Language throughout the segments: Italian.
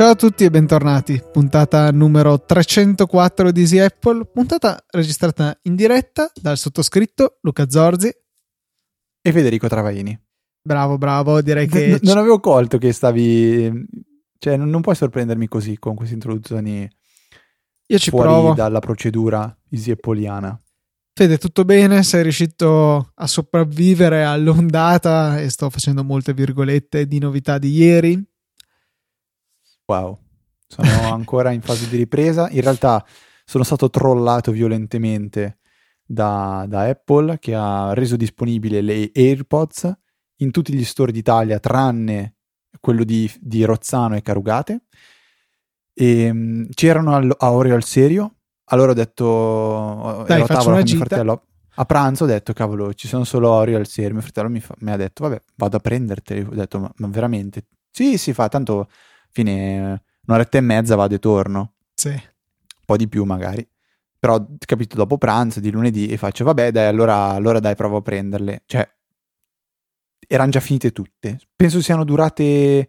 Ciao a tutti e bentornati. Puntata numero 304 di Easy Apple, puntata registrata in diretta dal sottoscritto Luca Zorzi e Federico Travaini. Bravo, bravo, direi che... Non avevo colto che stavi... Cioè, non, non puoi sorprendermi così con queste introduzioni Io ci fuori provo. dalla procedura easy. Fede, tutto bene? Sei riuscito a sopravvivere all'ondata e sto facendo molte virgolette di novità di ieri? Wow, sono ancora in fase di ripresa. In realtà sono stato trollato violentemente da, da, Apple che ha reso disponibile le AirPods in tutti gli store d'Italia tranne quello di, di Rozzano e Carugate. E, um, c'erano al, a Oreo al serio. Allora ho detto, Dai, ero a faccio tavola una con mio gita. fratello. A pranzo ho detto, cavolo, ci sono solo Oreo al serio. Mio fratello mi, fa, mi ha detto, vabbè, vado a prenderteli. Ho detto, ma, ma veramente? Sì, si fa, tanto fine un'oretta e mezza vado e torno. Sì. Un po' di più magari. Però capito dopo pranzo di lunedì e faccio vabbè dai allora, allora dai provo a prenderle. Cioè erano già finite tutte. Penso siano durate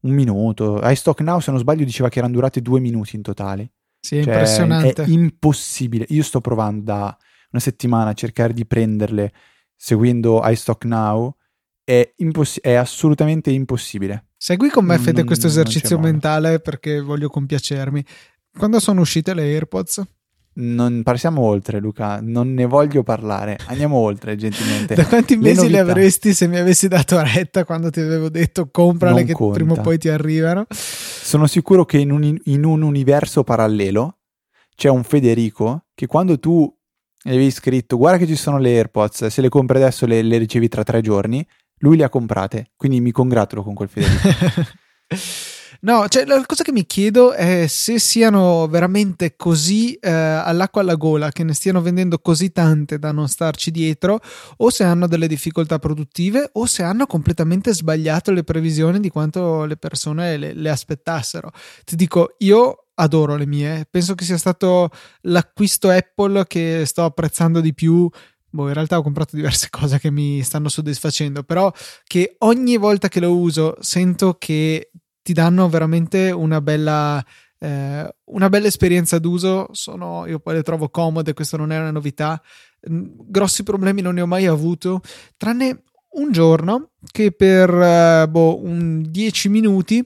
un minuto. iStock Now se non sbaglio diceva che erano durate due minuti in totale. Sì, è cioè, impressionante. È impossibile. Io sto provando da una settimana a cercare di prenderle seguendo iStock Now. È, imposs- è assolutamente impossibile. Segui con me, Fede, Non- questo esercizio mentale perché voglio compiacermi. Quando sono uscite le AirPods? Non passiamo oltre, Luca. Non ne voglio parlare. Andiamo oltre, gentilmente. Da quanti Le mesi le, novità. avresti se mi avessi dato retta quando ti avevo detto comprale Non che conta. prima o poi ti arrivano? Sono sicuro che in un, in un universo parallelo c'è un Federico che quando tu gli avevi scritto guarda che ci sono le AirPods, se le compri adesso le, le ricevi tra tre giorni, lui le ha comprate. Quindi mi congratulo con quel Federico. No, cioè la cosa che mi chiedo è se siano veramente così eh, all'acqua alla gola, che ne stiano vendendo così tante da non starci dietro, o se hanno delle difficoltà produttive, o se hanno completamente sbagliato le previsioni di quanto le persone le, le aspettassero. Ti dico, io adoro le mie, penso che sia stato l'acquisto Apple che sto apprezzando di più. Boh, in realtà ho comprato diverse cose che mi stanno soddisfacendo, però che ogni volta che lo uso sento che ti danno veramente una bella, eh, una bella esperienza d'uso. Sono, io poi le trovo comode, questo non è una novità. Grossi problemi non ne ho mai avuto, tranne un giorno che per eh, boh, un 10 minuti,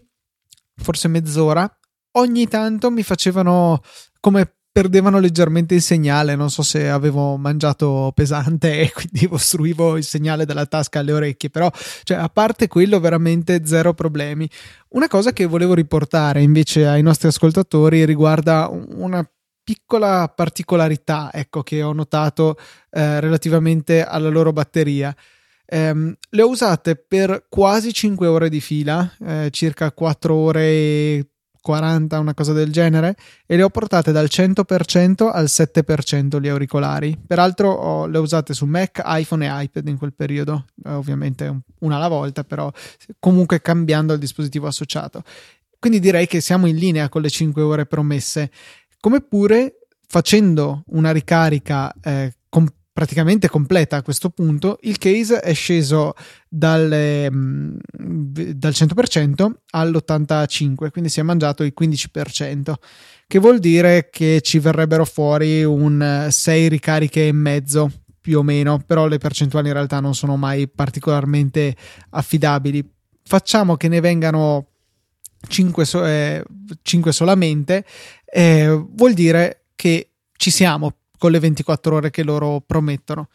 forse mezz'ora, ogni tanto mi facevano come perdevano leggermente il segnale, non so se avevo mangiato pesante e quindi ostruivo il segnale dalla tasca alle orecchie, però cioè, a parte quello veramente zero problemi. Una cosa che volevo riportare invece ai nostri ascoltatori riguarda una piccola particolarità ecco, che ho notato eh, relativamente alla loro batteria. Ehm, le ho usate per quasi 5 ore di fila, eh, circa 4 ore e 40, una cosa del genere, e le ho portate dal 100% al 7% gli auricolari. Peraltro ho, le ho usate su Mac, iPhone e iPad in quel periodo, eh, ovviamente un- una alla volta, però comunque cambiando il dispositivo associato. Quindi direi che siamo in linea con le 5 ore promesse. Come pure facendo una ricarica eh, praticamente completa a questo punto, il case è sceso mm, dal 100% all'85%, quindi si è mangiato il 15%, che vuol dire che ci verrebbero fuori un 6 ricariche e mezzo più o meno, però le percentuali in realtà non sono mai particolarmente affidabili. Facciamo che ne vengano 5, so- eh, 5 solamente, eh, vuol dire che ci siamo con le 24 ore che loro promettono.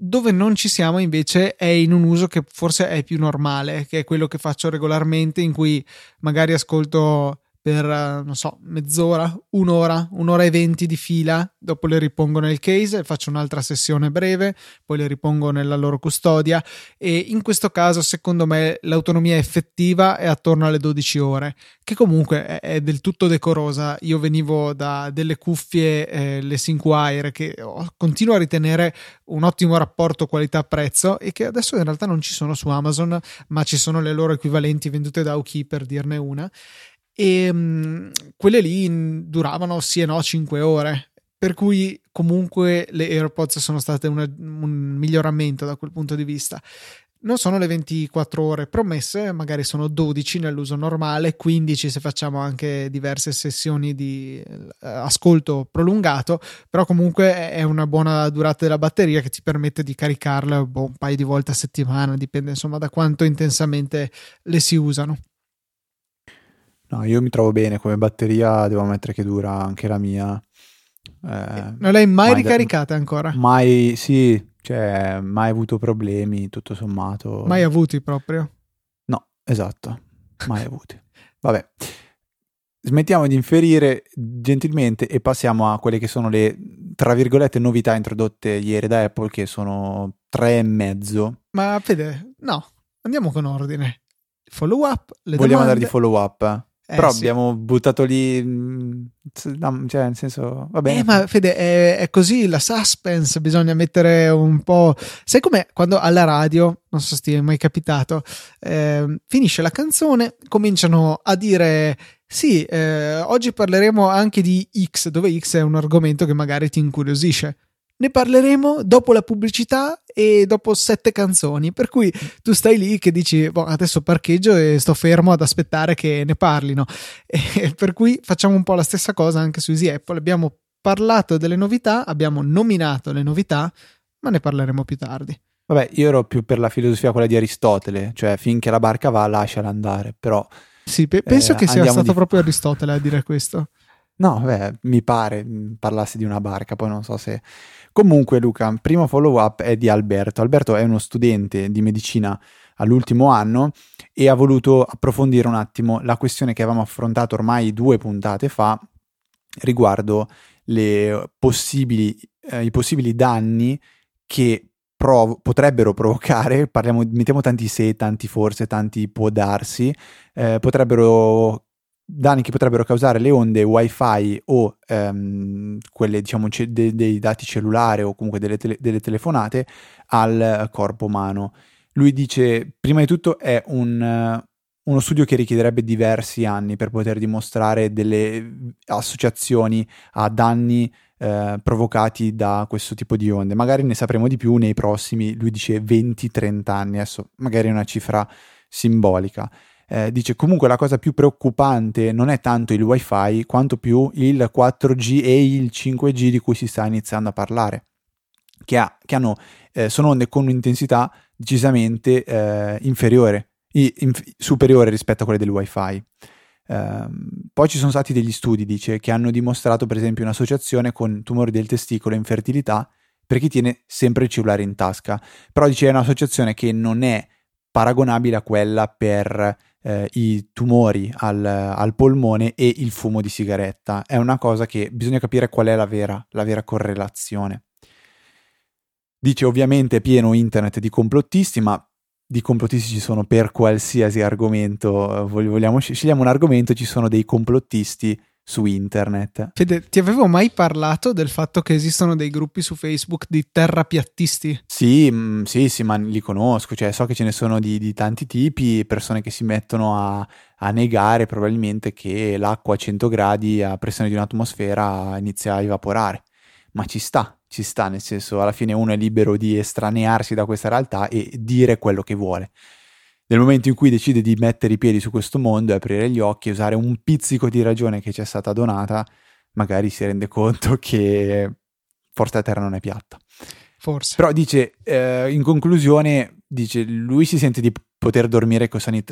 Dove non ci siamo invece è in un uso che forse è più normale, che è quello che faccio regolarmente, in cui magari ascolto per, eh, non so, mezz'ora, un'ora, un'ora e venti di fila, dopo le ripongo nel case faccio un'altra sessione breve, poi le ripongo nella loro custodia. E in questo caso secondo me l'autonomia effettiva è attorno alle 12 ore, che comunque è, del tutto decorosa. Io venivo da delle cuffie, eh, le Synkwire, che continuo a ritenere un ottimo rapporto qualità-prezzo e che adesso in realtà non ci sono su Amazon, ma ci sono le loro equivalenti vendute da Aoki per dirne una e mh, quelle lì duravano sì e no 5 ore per cui comunque le AirPods sono state una- un miglioramento da quel punto di vista non sono le 24 ore promesse, magari sono 12 nell'uso normale, 15 se facciamo anche diverse sessioni di eh, ascolto prolungato, però comunque è una buona durata della batteria che ti permette di caricarla boh, un paio di volte a settimana, dipende insomma da quanto intensamente le si usano. No, io mi trovo bene come batteria, devo ammettere che dura anche la mia. Eh, non l'hai mai, mai ricaricata da, ancora? Mai, sì, cioè, mai avuto problemi, tutto sommato. Mai avuti proprio? No, esatto, mai avuti. Vabbè, smettiamo di inferire gentilmente e passiamo a quelle che sono le, tra virgolette, novità introdotte ieri da Apple, che sono tre e mezzo. Ma Fede, no, andiamo con ordine. Follow up, le Vogliamo domande... andare di follow up? Eh, Però sì. abbiamo buttato lì, mm, cioè nel senso, va bene. Eh, ma Fede, è, è, così la suspense, bisogna mettere un po'. Sai come quando alla radio, non so se ti è mai capitato, eh, finisce la canzone, cominciano a dire sì, eh, oggi parleremo anche di X, dove X è un argomento che magari ti incuriosisce. Ne parleremo dopo la pubblicità e dopo sette canzoni. Per cui tu stai lì che dici: boh, adesso parcheggio e sto fermo ad aspettare che ne parlino. E per cui facciamo un po' la stessa cosa anche su Easy Apple. Abbiamo parlato delle novità, abbiamo nominato le novità, ma ne parleremo più tardi. Vabbè, io ero più per la filosofia quella di Aristotele, cioè finché la barca va, lasciala andare, però. Sì, pe- penso eh, che sia stato di... proprio Aristotele a dire questo. No, beh, mi pare mm, parlassi di una barca, poi non so se Comunque, Luca, primo follow up è di Alberto. Alberto è uno studente di medicina all'ultimo anno e ha voluto approfondire un attimo la questione che avevamo affrontato ormai due puntate fa riguardo possibili, eh, i possibili danni che prov- potrebbero provocare, parliamo, mettiamo tanti se, tanti forse, tanti può darsi, eh, potrebbero danni che potrebbero causare le onde wifi o ehm, quelle diciamo ce- de- dei dati cellulari o comunque delle, tele- delle, telefonate al corpo umano. Lui dice, prima di tutto è un, uno studio che richiederebbe diversi anni per poter dimostrare delle associazioni a danni uh, provocati da questo tipo di onde. Magari ne sapremo di più nei prossimi, lui dice 20-30 anni, adesso magari è una cifra simbolica eh, dice comunque la cosa più preoccupante non è tanto il wifi quanto più il 4G e il 5G di cui si sta iniziando a parlare, che, ha, che hanno, eh, sono onde con un'intensità decisamente eh, inferiore, inf- superiore rispetto a quelle del wifi. Uh, poi ci sono stati degli studi, dice, che hanno dimostrato per esempio un'associazione con tumori del testicolo e infertilità per chi tiene sempre il cellulare in tasca. Però dice è un'associazione che non è paragonabile a quella per eh, i tumori al, al, polmone e il fumo di sigaretta. È una cosa che bisogna capire qual è la vera, la vera correlazione. Dice ovviamente pieno internet di complottisti, ma di complottisti ci sono per qualsiasi argomento. Vogliamo, scegliamo un argomento, ci sono dei complottisti su internet. Fede, ti avevo mai parlato del fatto che esistono dei gruppi su Facebook di terrapiattisti? Sì, mh, mm, sì, sì, ma li conosco, cioè so che ce ne sono di, di tanti tipi, persone che si mettono a, a, negare probabilmente che l'acqua a 100 gradi a pressione di un'atmosfera inizia a evaporare, ma ci sta, ci sta, nel senso alla fine uno è libero di estranearsi da questa realtà e dire quello che vuole nel momento in cui decide di mettere i piedi su questo mondo e aprire gli occhi e usare un pizzico di ragione che ci è stata donata, magari si rende conto che forse la Terra non è piatta. Forse. Però dice, eh, in conclusione, dice, lui si sente di poter dormire con sonni,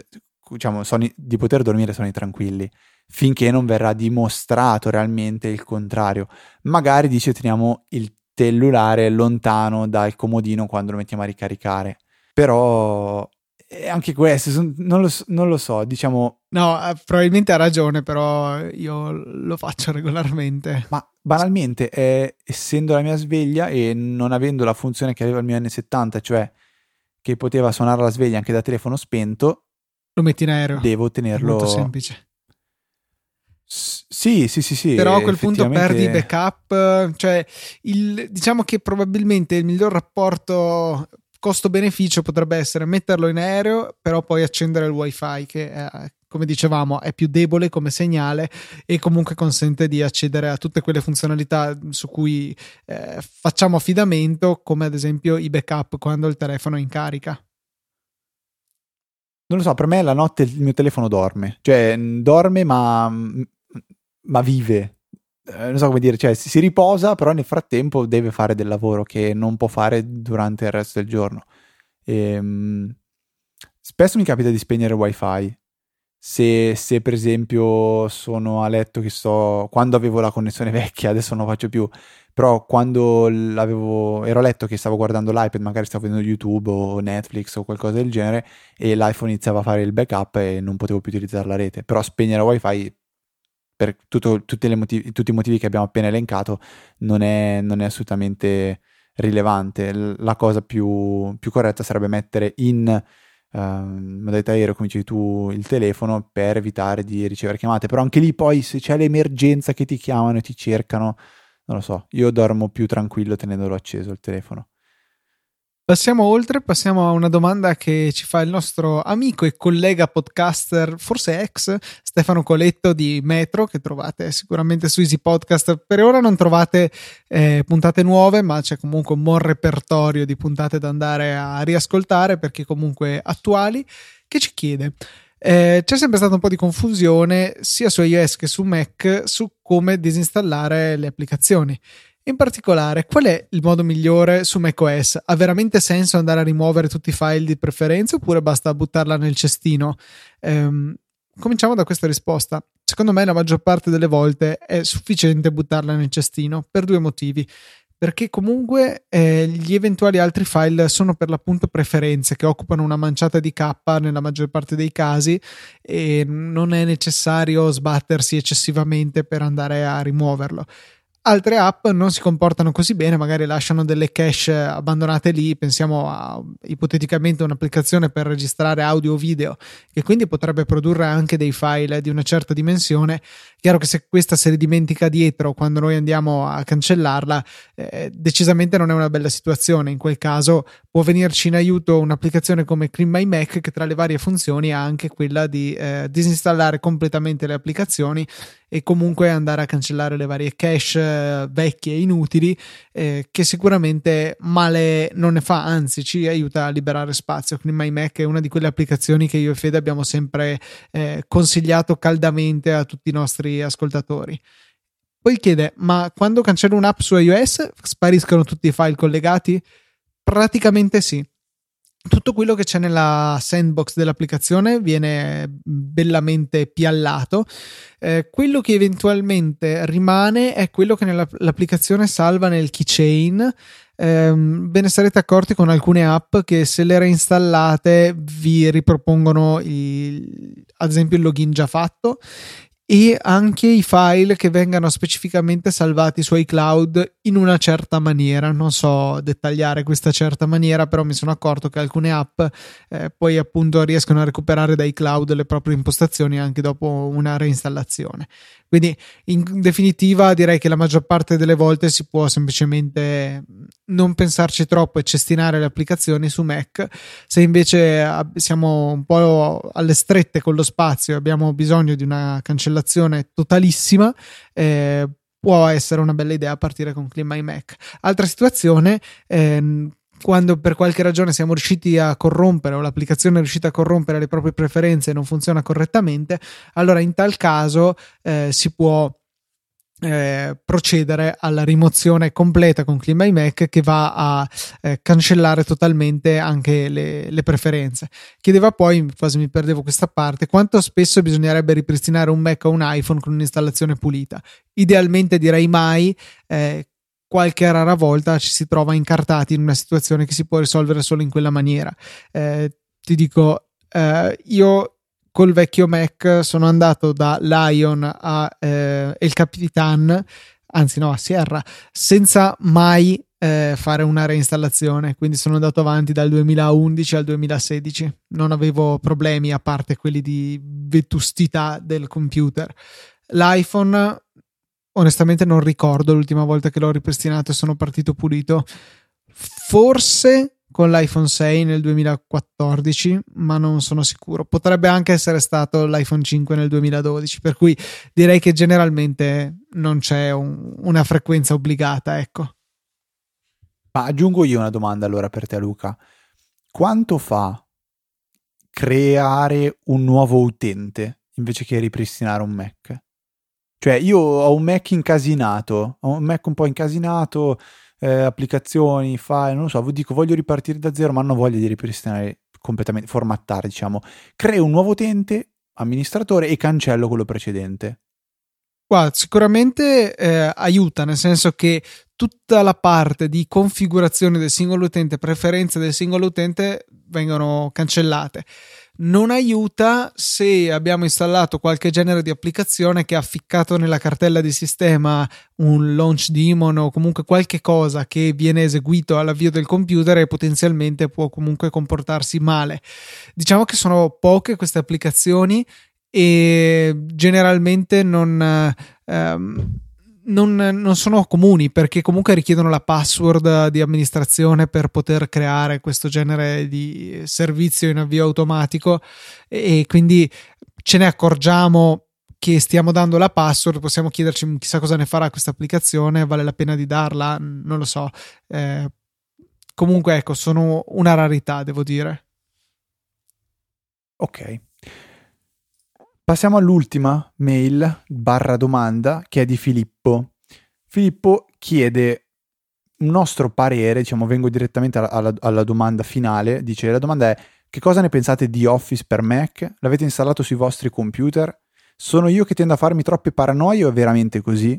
diciamo, sonni, di poter dormire sonni tranquilli, finché non verrà dimostrato realmente il contrario. Magari, dice, teniamo il cellulare lontano dal comodino quando lo mettiamo a ricaricare. Però e anche queste, son, non, lo, non, lo, so, diciamo... No, eh, probabilmente ha ragione, però io lo faccio regolarmente. Ma banalmente, eh, essendo la mia sveglia e non avendo la funzione che aveva il mio N70, cioè che poteva suonare la sveglia anche da telefono spento, lo metti in aereo. Devo tenerlo... Molto semplice. S- sì, sì, sì, sì. Però a quel punto perdi backup, cioè il, diciamo che probabilmente il miglior rapporto costo-beneficio potrebbe essere metterlo in aereo, però poi accendere il wifi che è, come dicevamo è più debole come segnale e comunque consente di accedere a tutte quelle funzionalità su cui eh, facciamo affidamento, come ad esempio i backup quando il telefono è in carica. Non lo so, per me la notte il mio telefono dorme, cioè dorme ma, ma vive. Eh, non so come dire, cioè si, riposa, però nel frattempo deve fare del lavoro che non può fare durante il resto del giorno. E, ehm, spesso mi capita di spegnere il wifi. Se, se, per esempio sono a letto che sto quando avevo la connessione vecchia adesso non lo faccio più però quando ero a letto che stavo guardando l'iPad, magari stavo vedendo YouTube o Netflix o qualcosa del genere e l'iPhone iniziava a fare il backup e non potevo più utilizzare la rete. Però spegnere wifi per tutto, motivi, tutti i motivi che abbiamo appena elencato non è, non è assolutamente rilevante. La cosa più, più, corretta sarebbe mettere in uh, modalità aereo, come dici tu, il telefono per evitare di ricevere chiamate. Però anche lì poi se c'è l'emergenza che ti chiamano e ti cercano non lo so, io dormo più tranquillo tenendolo acceso il telefono. Passiamo oltre, passiamo a una domanda che ci fa il nostro amico e collega podcaster, forse ex, Stefano Coletto di Metro, che trovate sicuramente su Easy Podcast. Per ora non trovate eh, puntate nuove, ma c'è comunque un buon repertorio di puntate da andare a riascoltare perché comunque attuali, che ci chiede eh, c'è sempre stata un po' di confusione sia su iOS che su Mac su come disinstallare le applicazioni. In particolare, qual è il modo migliore su macOS? Ha veramente senso andare a rimuovere tutti i file di preferenza oppure basta buttarla nel cestino? Ehm, cominciamo da questa risposta. Secondo me la maggior parte delle volte è sufficiente buttarla nel cestino per due motivi perché comunque eh, gli eventuali altri file sono per l'appunto preferenze che occupano una manciata di K nella maggior parte dei casi e non è necessario sbattersi eccessivamente per andare a rimuoverlo. Altre app non si comportano così bene, magari lasciano delle cache abbandonate lì. Pensiamo a ipoteticamente un'applicazione per registrare audio o video, che quindi potrebbe produrre anche dei file di una certa dimensione. Chiaro che se questa se li dimentica dietro quando noi andiamo a cancellarla, eh, decisamente non è una bella situazione. In quel caso può venirci in aiuto un'applicazione come Clean My Mac, che tra le varie funzioni ha anche quella di eh, disinstallare completamente le applicazioni e comunque andare a cancellare le varie cache eh, vecchie e inutili eh, che sicuramente male non ne fa anzi ci aiuta a liberare spazio quindi MyMac è una di quelle applicazioni che io e Fede abbiamo sempre eh, consigliato caldamente a tutti i nostri ascoltatori poi chiede ma quando cancello un'app su iOS spariscono tutti i file collegati? Praticamente sì tutto quello che c'è nella sandbox dell'applicazione viene bellamente piallato. Eh, quello che eventualmente rimane è quello che l'applicazione salva nel keychain. Eh, ve ne sarete accorti con alcune app che se le reinstallate vi ripropongono il, ad esempio il login già fatto e anche i file che vengano specificamente salvati su iCloud in una certa maniera. Non so dettagliare questa certa maniera, però mi sono accorto che alcune app eh, poi appunto riescono a recuperare da iCloud le proprie impostazioni anche dopo una reinstallazione. Quindi in definitiva direi che la maggior parte delle volte si può semplicemente non pensarci troppo e cestinare le applicazioni su Mac. Se invece siamo un po' alle strette con lo spazio e abbiamo bisogno di una cancellazione totalissima, eh, può essere una bella idea partire con Clean My Mac. Altra situazione, ehm, quando per qualche ragione siamo riusciti a corrompere o l'applicazione è riuscita a corrompere le proprie preferenze e non funziona correttamente, allora in tal caso eh, si può eh, procedere alla rimozione completa con Clean by Mac che va a eh, cancellare totalmente anche le, le, preferenze. Chiedeva poi, quasi mi perdevo questa parte, quanto spesso bisognerebbe ripristinare un Mac o un iPhone con un'installazione pulita. Idealmente direi mai. Eh, qualche rara volta ci si trova incartati in una situazione che si può risolvere solo in quella maniera. Eh, ti dico, eh, io col vecchio Mac sono andato da Lion a eh, El Capitan, anzi no, a Sierra, senza mai eh, fare una reinstallazione. Quindi sono andato avanti dal 2011 al 2016. Non avevo problemi a parte quelli di vetustità del computer. L'iPhone onestamente non ricordo l'ultima volta che l'ho ripristinato e sono partito pulito. Forse con l'iPhone 6 nel 2014, ma non sono sicuro. Potrebbe anche essere stato l'iPhone 5 nel 2012, per cui direi che generalmente non c'è un, una frequenza obbligata, ecco. Ma aggiungo io una domanda allora per te Luca. Quanto fa creare un nuovo utente invece che ripristinare un Mac. Cioè, io ho un Mac incasinato, ho un Mac un po' incasinato, eh, applicazioni, file, non so, dico voglio ripartire da zero, ma non ho voglia di ripristinare completamente, formattare, diciamo. Creo un nuovo utente, amministratore e cancello quello precedente. Guarda, sicuramente eh, aiuta, nel senso che tutta la parte di configurazione del singolo utente, preferenze del singolo utente vengono cancellate. Non aiuta se abbiamo installato qualche genere di applicazione che ha ficcato nella cartella di sistema un launch daemon o comunque qualche cosa che viene eseguito all'avvio del computer e potenzialmente può comunque comportarsi male. Diciamo che sono poche queste applicazioni e generalmente non, ehm, non, non, sono comuni perché comunque richiedono la password di amministrazione per poter creare questo genere di servizio in avvio automatico e, e quindi ce ne accorgiamo che stiamo dando la password, possiamo chiederci chissà cosa ne farà questa applicazione, vale la pena di darla, non lo so. Eh, comunque ecco, sono una rarità, devo dire. Ok. Passiamo all'ultima mail barra domanda che è di Filippo. Filippo chiede un nostro parere, diciamo vengo direttamente alla, alla, alla domanda finale, dice la domanda è che cosa ne pensate di Office per Mac? L'avete installato sui vostri computer? Sono io che tendo a farmi troppe paranoie o è veramente così?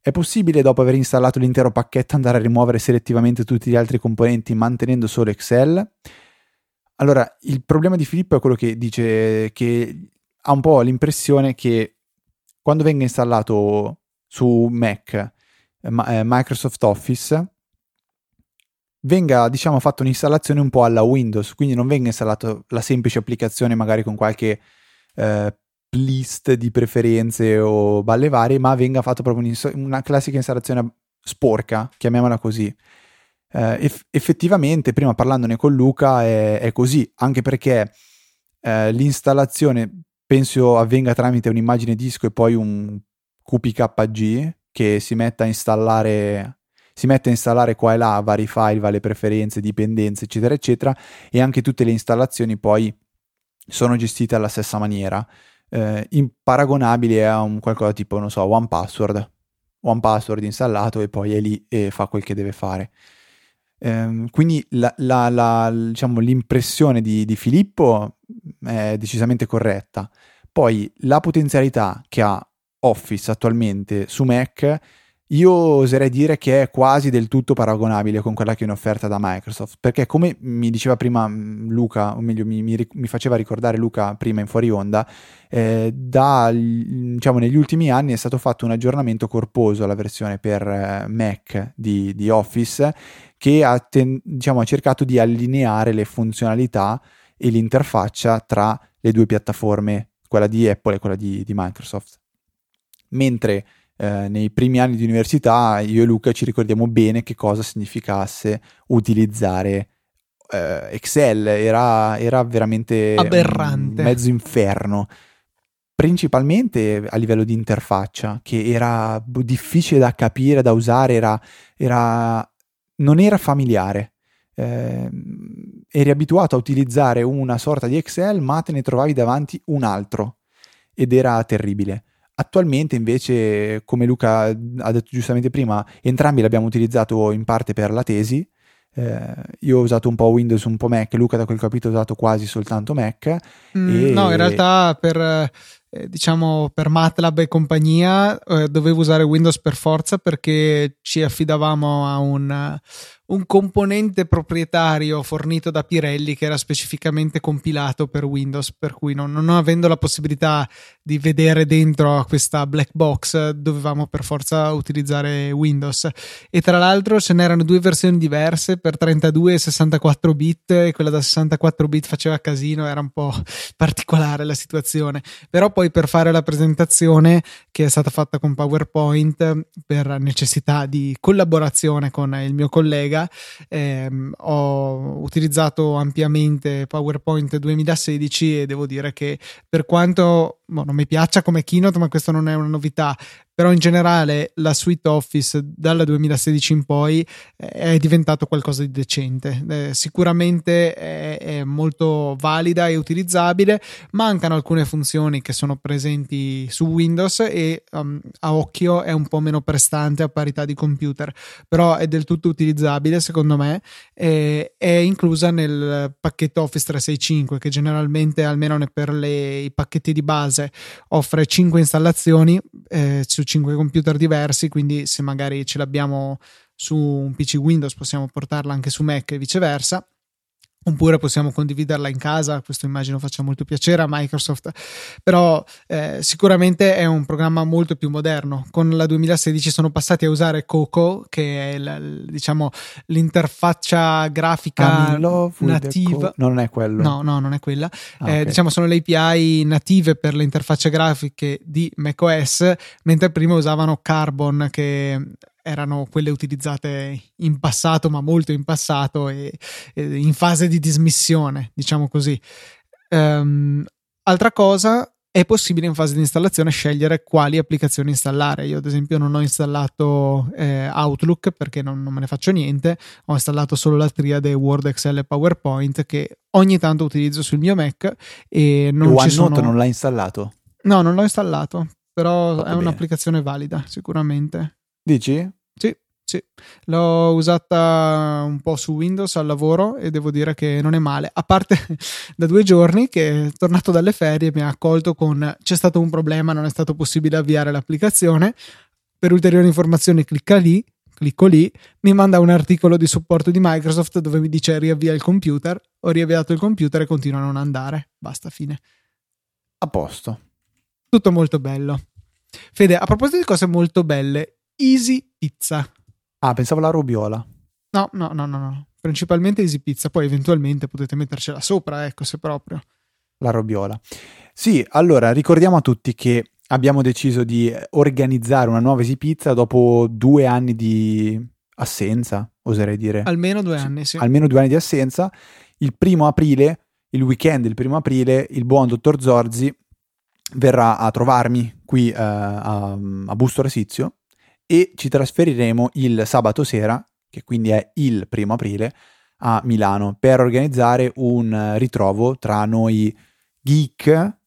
È possibile dopo aver installato l'intero pacchetto andare a rimuovere selettivamente tutti gli altri componenti mantenendo solo Excel? Allora, il problema di Filippo è quello che dice che ha un po' l'impressione che quando venga installato su Mac eh, eh, Microsoft Office venga diciamo fatta un'installazione un po' alla Windows, quindi non venga installata la semplice applicazione magari con qualche eh, list di preferenze o balle varie, ma venga fatta proprio una classica installazione sporca, chiamiamola così. Eh, eff- effettivamente, prima parlandone con Luca, è, è così, anche perché eh, l'installazione penso avvenga tramite un'immagine disco e poi un QPKG che si metta a installare si mette a installare qua e là vari file, varie preferenze, dipendenze, eccetera, eccetera, e anche tutte le installazioni poi sono gestite alla stessa maniera, eh, paragonabile a un qualcosa tipo, non so, One Password. One Password installato e poi è lì e fa quel che deve fare. Eh, quindi la, la, la, diciamo, l'impressione di, di Filippo è decisamente corretta. Poi la potenzialità che ha Office attualmente su Mac, io oserei dire che è quasi del tutto paragonabile con quella che viene offerta da Microsoft, perché come mi diceva prima mm, Luca, o meglio mi, mi, mi faceva ricordare Luca prima in fuori onda, eh, da, diciamo, negli ultimi anni è stato fatto un aggiornamento corposo alla versione per eh, Mac di, di Office che ha, ten, diciamo, ha cercato di allineare le funzionalità e l'interfaccia tra le due piattaforme, quella di Apple e quella di, di Microsoft. Mentre eh, nei primi anni di università io e Luca ci ricordiamo bene che cosa significasse utilizzare eh, Excel, era, era veramente aberrante, mezzo inferno principalmente a livello di interfaccia, che era difficile da capire, da usare, era, era non era familiare. Eh, eri abituato a utilizzare una sorta di Excel, ma te ne trovavi davanti un altro ed era terribile. Attualmente invece, come Luca ha detto giustamente prima, entrambi l'abbiamo utilizzato in parte per la tesi. Eh, io ho usato un po' Windows, un po' Mac, Luca da quel capito ha usato quasi soltanto Mac. Mm, e... No, in realtà per eh, diciamo per MATLAB e compagnia eh, dovevo usare Windows per forza perché ci affidavamo a un, un componente proprietario fornito da Pirelli che era specificamente compilato per Windows, per cui non, non, avendo la possibilità di vedere dentro questa black box dovevamo per forza utilizzare Windows. E tra l'altro ce n'erano due versioni diverse per 32 e 64 bit e quella da 64 bit faceva casino, era un po' particolare la situazione. Però poi per fare la presentazione che è stata fatta con PowerPoint per necessità di collaborazione con il mio collega collega. Eh, ho utilizzato ampiamente PowerPoint 2016 e devo dire che per quanto boh, non mi piaccia come keynote, ma questo non è una novità, però in generale la suite Office dal 2016 in poi eh, è diventato qualcosa di decente. Eh, sicuramente è, è, molto valida e utilizzabile, mancano alcune funzioni che sono presenti su Windows e um, a occhio è un po' meno prestante a parità di computer, però è del tutto utilizzabile secondo me, e è inclusa nel pacchetto Office 365 che generalmente almeno per le, i pacchetti di base offre 5 installazioni eh, su 5 computer diversi, quindi se magari ce l'abbiamo su un PC Windows possiamo portarla anche su Mac e viceversa oppure possiamo condividerla in casa, questo immagino faccia molto piacere a Microsoft, però eh, sicuramente è un programma molto più moderno. Con la 2016 sono passati a usare Coco, che è la, diciamo l'interfaccia grafica nativa. No, non è quello. No, no, non è quella. Ah, eh, okay. Diciamo sono le API native per le interfacce grafiche di macOS, mentre prima usavano Carbon, che erano quelle utilizzate in passato, ma molto in passato e, e in fase di dismissione, diciamo così. Um, altra cosa, è possibile in fase di installazione scegliere quali applicazioni installare. Io, ad esempio, non ho installato eh, Outlook perché non, non, me ne faccio niente. Ho installato solo la triade Word, Excel e PowerPoint che ogni tanto utilizzo sul mio Mac. E non OneNote ci sono... non l'hai installato? No, non l'ho installato, però Fatto è bene. un'applicazione valida, sicuramente. Dici? Sì, l'ho usata un po' su Windows al lavoro e devo dire che non è male. A parte da due giorni che tornato dalle ferie mi ha accolto con c'è stato un problema, non è stato possibile avviare l'applicazione. Per ulteriori informazioni clicca lì, clicco lì, mi manda un articolo di supporto di Microsoft dove mi dice riavvia il computer. Ho riavviato il computer e continua a non andare. Basta, fine. A posto. Tutto molto bello. Fede, a proposito di cose molto belle, Easy Pizza Ah, pensavo la robiola. No, no, no, no, no. Principalmente Easy Pizza, poi eventualmente potete mettercela sopra, ecco, se proprio. La robiola. Sì, allora ricordiamo a tutti che abbiamo deciso di organizzare una nuova Easy Pizza dopo due anni di assenza, oserei dire. Almeno due anni, sì. Almeno due anni di assenza. Il primo aprile, il weekend del primo aprile, il buon dottor Zorzi verrà a trovarmi qui uh, a, a Busto Rasizio e ci trasferiremo il sabato sera, che quindi è il primo aprile, a Milano per organizzare un ritrovo tra noi geek,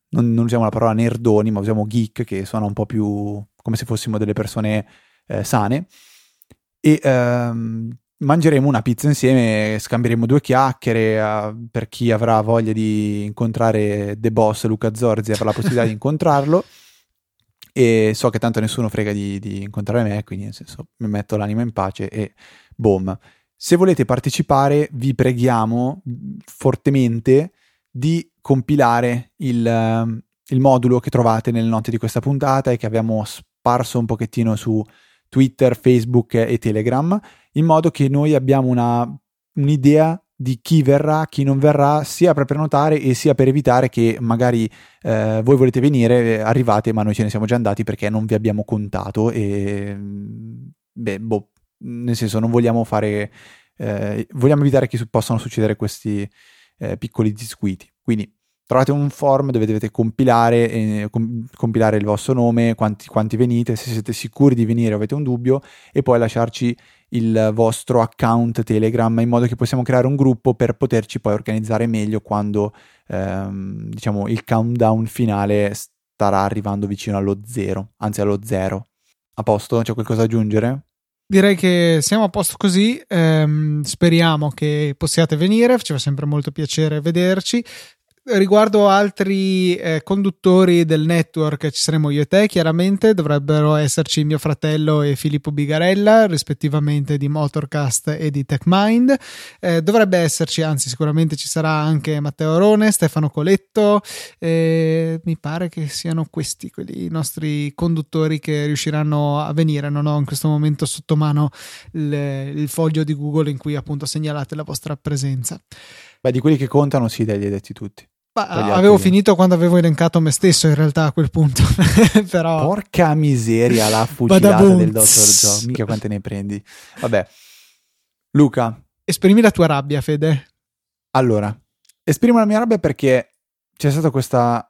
non, non usiamo la parola nerdoni, ma usiamo geek che suona un po' più come se fossimo delle persone eh, sane. E ehm, mangeremo una pizza insieme, scambieremo due chiacchiere uh, per chi avrà voglia di incontrare The Boss Luca Zorzi avrà la possibilità di incontrarlo e so che tanto nessuno frega di, di, incontrare me, quindi nel senso mi metto l'anima in pace e boom. Se volete partecipare, vi preghiamo fortemente di compilare il, il modulo che trovate nelle note di questa puntata e che abbiamo sparso un pochettino su Twitter, Facebook e Telegram, in modo che noi abbiamo una, un'idea di chi verrà, chi non verrà, sia per prenotare e sia per evitare che magari eh, voi volete venire, eh, arrivate, ma noi ce ne siamo già andati perché non vi abbiamo contato e beh, boh, nel senso non vogliamo fare, eh, vogliamo evitare che possano succedere questi eh, piccoli disguidi. Quindi trovate un form dove dovete compilare, eh, com- compilare il vostro nome, quanti, quanti, venite, se siete sicuri di venire o avete un dubbio, e poi lasciarci il vostro account Telegram in modo che possiamo creare un gruppo per poterci poi organizzare meglio quando ehm, diciamo il countdown finale starà arrivando vicino allo zero, anzi allo zero. A posto? C'è qualcosa da aggiungere? Direi che siamo a posto così, ehm, speriamo che possiate venire, ci fa sempre molto piacere vederci riguardo altri eh, conduttori del network ci saremo io e te chiaramente. Dovrebbero esserci mio fratello e Filippo Bigarella rispettivamente di Motorcast e di TechMind. Eh, dovrebbe esserci anzi sicuramente ci sarà anche Matteo Arone Stefano Coletto eh, mi pare che siano questi quelli, i nostri conduttori che riusciranno a venire. Non ho in questo momento sotto mano il, il foglio di Google in cui appunto segnalate la vostra presenza. Beh, di quelli che contano, sì, dai, li hai detti tutti. Avevo finito quando avevo elencato me stesso in realtà a quel punto. Però... Porca miseria, la fucilata del dottor Joe. Mica quante ne prendi. Vabbè. Luca. Esprimi la tua rabbia, Fede. Allora, esprimo la mia rabbia perché c'è stato questa,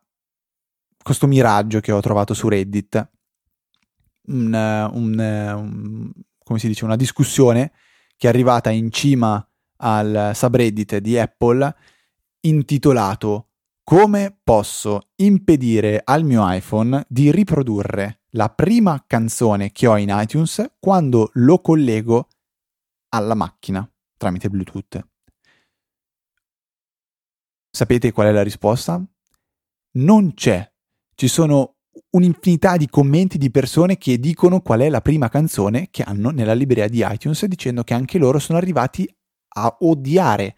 questo miraggio che ho trovato su Reddit un, un, un, come si dice, una discussione che è arrivata in cima al subreddit di Apple intitolato Come posso impedire al mio iPhone di riprodurre la prima canzone che ho in iTunes quando lo collego alla macchina tramite Bluetooth? Sapete qual è la risposta? Non c'è. Ci sono un'infinità di commenti di persone che dicono qual è la prima canzone che hanno nella libreria di iTunes dicendo che anche loro sono arrivati a odiare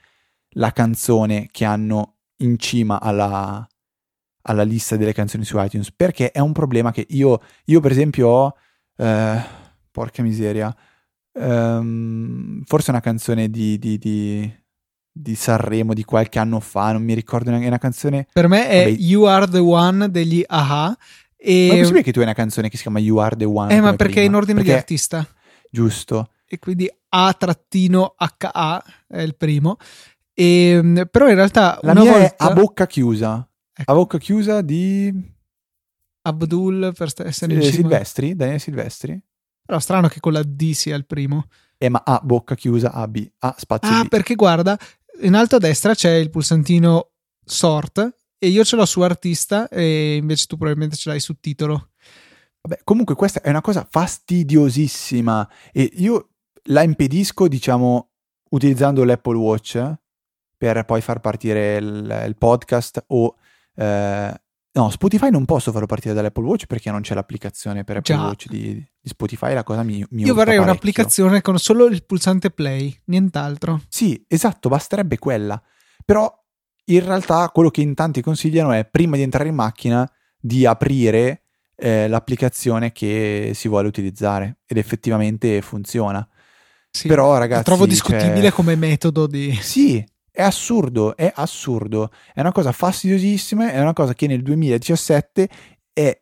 la canzone che hanno in cima alla, alla lista delle canzoni su iTunes perché è un problema che io, io per esempio ho eh, porca miseria um, forse una canzone di, di, di, di, Sanremo di qualche anno fa non mi ricordo neanche una canzone per me è Vabbè. You Are The One degli AHA e... Ma è possibile che tu hai una canzone che si chiama You Are The One eh ma perché prima? è in ordine perché... di artista giusto e quindi A-HA è il primo. E, ehm, però in realtà la mia volta... è a bocca chiusa. Ecco. A bocca chiusa di Abdul per essere eh, Silvestri, Daniele Silvestri. Però strano che con la D sia il primo. Eh, ma A bocca chiusa, A B, A spazio Ah, B. perché guarda, in alto a destra c'è il pulsantino sort e io ce l'ho su artista e invece tu probabilmente ce l'hai su titolo. Vabbè, comunque questa è una cosa fastidiosissima e io la impedisco, diciamo, utilizzando l'Apple Watch per poi far partire il, il podcast o... Eh, no, Spotify non posso farlo partire dall'Apple Watch perché non c'è l'applicazione per Apple Già. Watch di, di, Spotify, la cosa mi, mi Io vorrei parecchio. un'applicazione con solo il pulsante play, nient'altro. Sì, esatto, basterebbe quella. Però in realtà quello che in tanti consigliano è prima di entrare in macchina di aprire eh, l'applicazione che si vuole utilizzare ed effettivamente funziona. Sì, Però, ragazzi. Lo trovo discutibile cioè... come metodo di. Sì, è assurdo, è assurdo. È una cosa fastidiosissima, è una cosa che nel 2017 è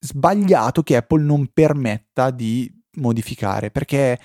sbagliato che Apple non permetta di modificare perché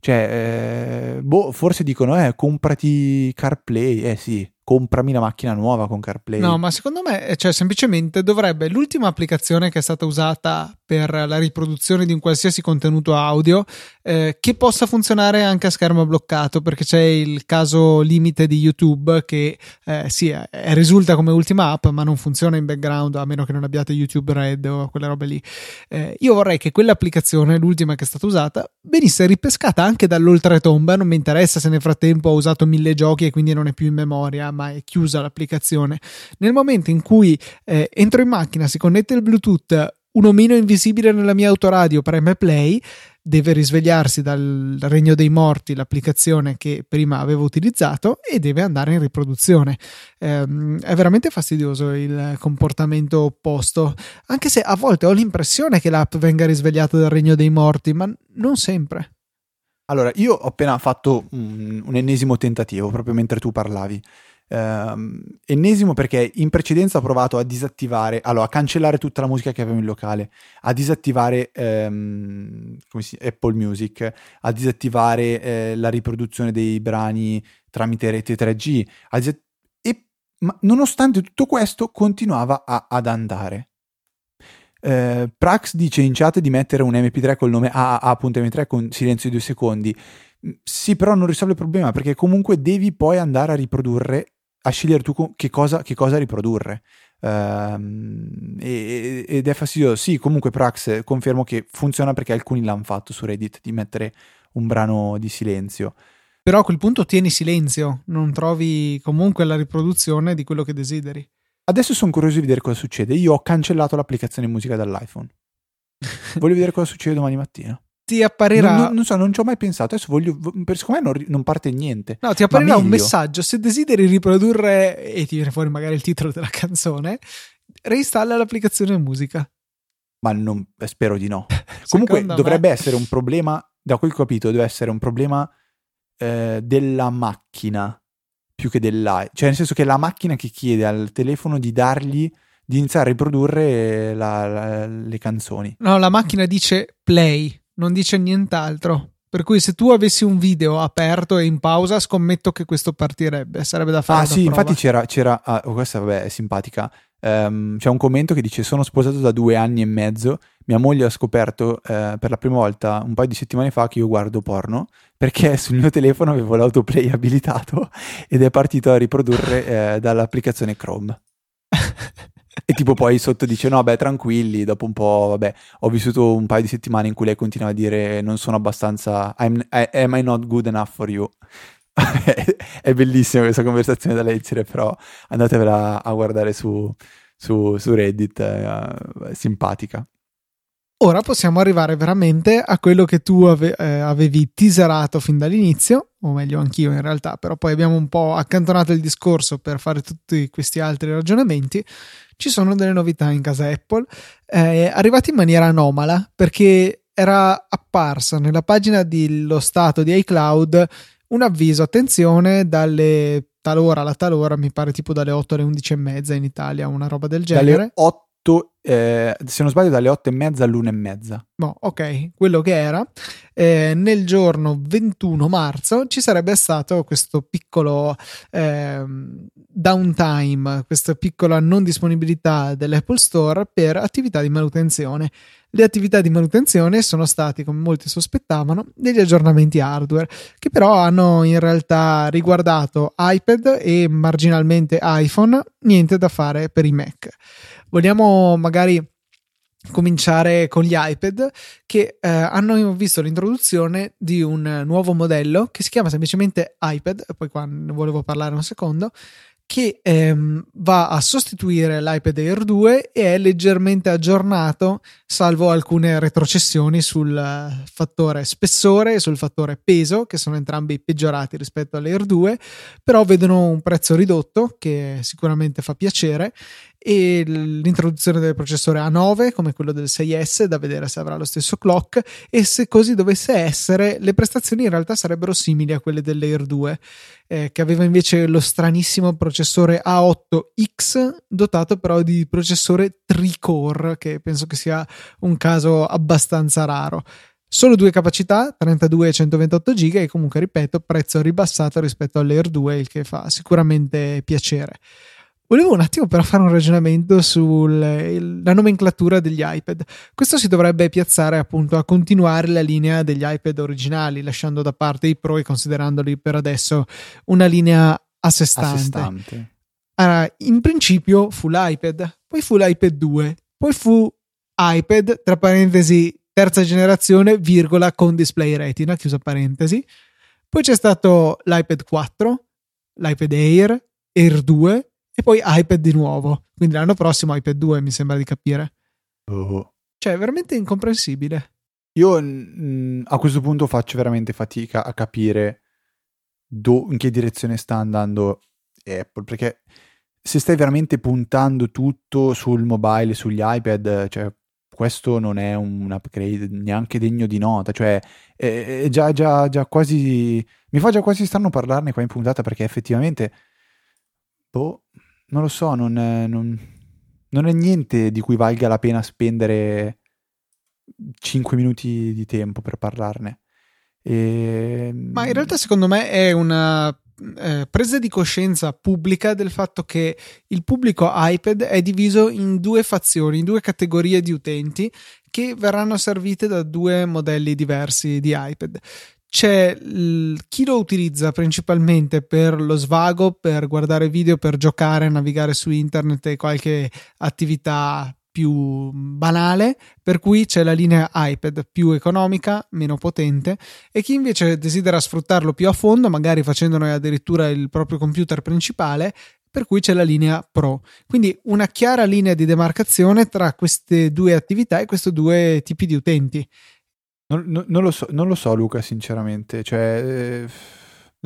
cioè eh, boh, forse dicono eh comprati CarPlay eh sì comprami una macchina nuova con CarPlay. No, ma secondo me, cioè, semplicemente dovrebbe l'ultima applicazione che è stata usata per la riproduzione di un qualsiasi contenuto audio eh, che possa funzionare anche a schermo bloccato, perché c'è il caso limite di YouTube che eh, sì, è, risulta come ultima app, ma non funziona in background a meno che non abbiate YouTube Red o quelle robe lì. Eh, io vorrei che quell'applicazione, l'ultima che è stata usata, venisse ripescata anche dall'oltretomba. Non mi interessa se nel frattempo ha usato mille giochi e quindi non è più in memoria ma è chiusa l'applicazione. Nel momento in cui eh, entro in macchina, si connette il Bluetooth, un omino invisibile nella mia autoradio preme play, deve risvegliarsi dal regno dei morti l'applicazione che prima avevo utilizzato e deve andare in riproduzione. Ehm, è veramente fastidioso il comportamento opposto, anche se a volte ho l'impressione che l'app venga risvegliata dal regno dei morti, ma non sempre. Allora, io ho appena fatto un, un ennesimo tentativo proprio mentre tu parlavi. Uh, ennesimo perché in precedenza ho provato a disattivare, allora a cancellare tutta la musica che avevo in locale, a disattivare um, si, Apple Music, a disattivare eh, la riproduzione dei brani tramite rete 3G, disat- e ma nonostante tutto questo continuava a, ad andare. Uh, Prax dice in chat di mettere un MP3 col nome AAA.m3 con silenzio di due secondi. Sì, però non risolve il problema perché comunque devi poi andare a riprodurre a scegliere tu che cosa, che cosa riprodurre. Uh, ed è fastidioso. Sì, comunque Prax confermo che funziona perché alcuni l'hanno fatto su Reddit di mettere un brano di silenzio. Però a quel punto tieni silenzio, non trovi comunque la riproduzione di quello che desideri. Adesso sono curioso di vedere cosa succede. Io ho cancellato l'applicazione musica dall'iPhone. Voglio vedere cosa succede domani mattina ti apparirà. Non, non, so, non ci ho mai pensato. Adesso voglio. Per siccome non, non parte niente. No, ti apparirà un messaggio. Se desideri riprodurre e ti viene fuori magari il titolo della canzone, reinstalla l'applicazione musica. Ma non, eh, spero di no. Comunque dovrebbe essere un problema. Da quel che ho capito, deve essere un problema eh, della macchina più che dell'iPhone. Cioè, nel senso che è la macchina che chiede al telefono di dargli di iniziare a riprodurre la, la, le canzoni. No, la macchina dice play non dice nient'altro. Per cui se tu avessi un video aperto e in pausa, scommetto che questo partirebbe. Sarebbe da fare. Ah, sì, prova. infatti c'era. c'era ah, oh, questa vabbè, è simpatica. Um, c'è un commento che dice: Sono sposato da due anni e mezzo. mia moglie ha scoperto eh, per la prima volta un paio di settimane fa che io guardo porno perché sul mio telefono avevo l'autoplay abilitato ed è partito a riprodurre eh, dall'applicazione Chrome. E tipo poi sotto dice no beh tranquilli dopo un po' vabbè ho vissuto un paio di settimane in cui lei continua a dire non sono abbastanza I'm, I, am I not good enough for you? È bellissima questa conversazione da leggere però andatevela a guardare su, su, su Reddit è, è simpatica Ora possiamo arrivare veramente a quello che tu ave- eh, avevi teaserato fin dall'inizio, o meglio anch'io in realtà, però poi abbiamo un po' accantonato il discorso per fare tutti questi altri ragionamenti. Ci sono delle novità in casa Apple, eh, arrivate in maniera anomala perché era apparsa nella pagina dello stato di iCloud un avviso, attenzione, dalle talora alla talora, mi pare tipo dalle 8 alle 11 e mezza in Italia, una roba del genere. Dalle 8 eh, se non sbaglio, dalle 8 e mezza all'una e mezza. No, ok, quello che era. Eh, nel giorno 21 marzo ci sarebbe stato questo piccolo eh, downtime, questa piccola non disponibilità dell'Apple Store per attività di manutenzione. Le attività di manutenzione sono stati, come molti sospettavano, degli aggiornamenti hardware che però hanno in realtà riguardato iPad e marginalmente iPhone, niente da fare per i Mac. Vogliamo magari cominciare con gli iPad che eh, hanno visto l'introduzione di un nuovo modello che si chiama semplicemente iPad, poi qua ne volevo parlare un secondo, che ehm, va a sostituire l'iPad Air 2 e è leggermente aggiornato, salvo alcune retrocessioni sul fattore spessore e sul fattore peso, che sono entrambi peggiorati rispetto all'Air 2, però vedono un prezzo ridotto, che sicuramente fa piacere, e l'introduzione del processore A9 come quello del 6S da vedere se avrà lo stesso clock e se così dovesse essere le prestazioni in realtà sarebbero simili a quelle dell'Air 2 eh, che aveva invece lo stranissimo processore A8X dotato però di processore tricore che penso che sia un caso abbastanza raro Solo due capacità, 32 e 128 giga e comunque ripeto, prezzo ribassato rispetto all'Air 2, il che fa sicuramente piacere. Volevo un attimo però fare un ragionamento sulla nomenclatura degli iPad. Questo si dovrebbe piazzare appunto a continuare la linea degli iPad originali, lasciando da parte i Pro e considerandoli per adesso una linea a sé stante. A sé stante. Allora, in principio fu l'iPad, poi fu l'iPad 2, poi fu iPad, tra parentesi, terza generazione, virgola, con display retina, chiusa parentesi. Poi c'è stato l'iPad 4, l'iPad Air, Air 2, e poi iPad di nuovo. Quindi l'anno prossimo iPad 2 mi sembra di capire. Oh. Cioè, è veramente incomprensibile. Io mh, a questo punto faccio veramente fatica a capire do, in che direzione sta andando Apple, perché se stai veramente puntando tutto sul mobile, sugli iPad, cioè questo non è un upgrade neanche degno di nota, cioè è, è già, già, già quasi... mi fa già quasi strano parlarne qua in puntata perché effettivamente... Boh, non lo so, non non, non è niente di cui valga la pena spendere 5 minuti di tempo per parlarne. E... Ma in realtà secondo me è una eh, presa di coscienza pubblica del fatto che il pubblico iPad è diviso in due fazioni, in due categorie di utenti che verranno servite da due modelli diversi di iPad c'è chi lo utilizza principalmente per lo svago, per guardare video, per giocare, navigare su internet e qualche attività più banale, per cui c'è la linea iPad più economica, meno potente, e chi invece desidera sfruttarlo più a fondo, magari facendone addirittura il proprio computer principale, per cui c'è la linea Pro. Quindi una chiara linea di demarcazione tra queste due attività e questi due tipi di utenti. Non, non, lo so, non, lo so, Luca, sinceramente. Cioè, eh,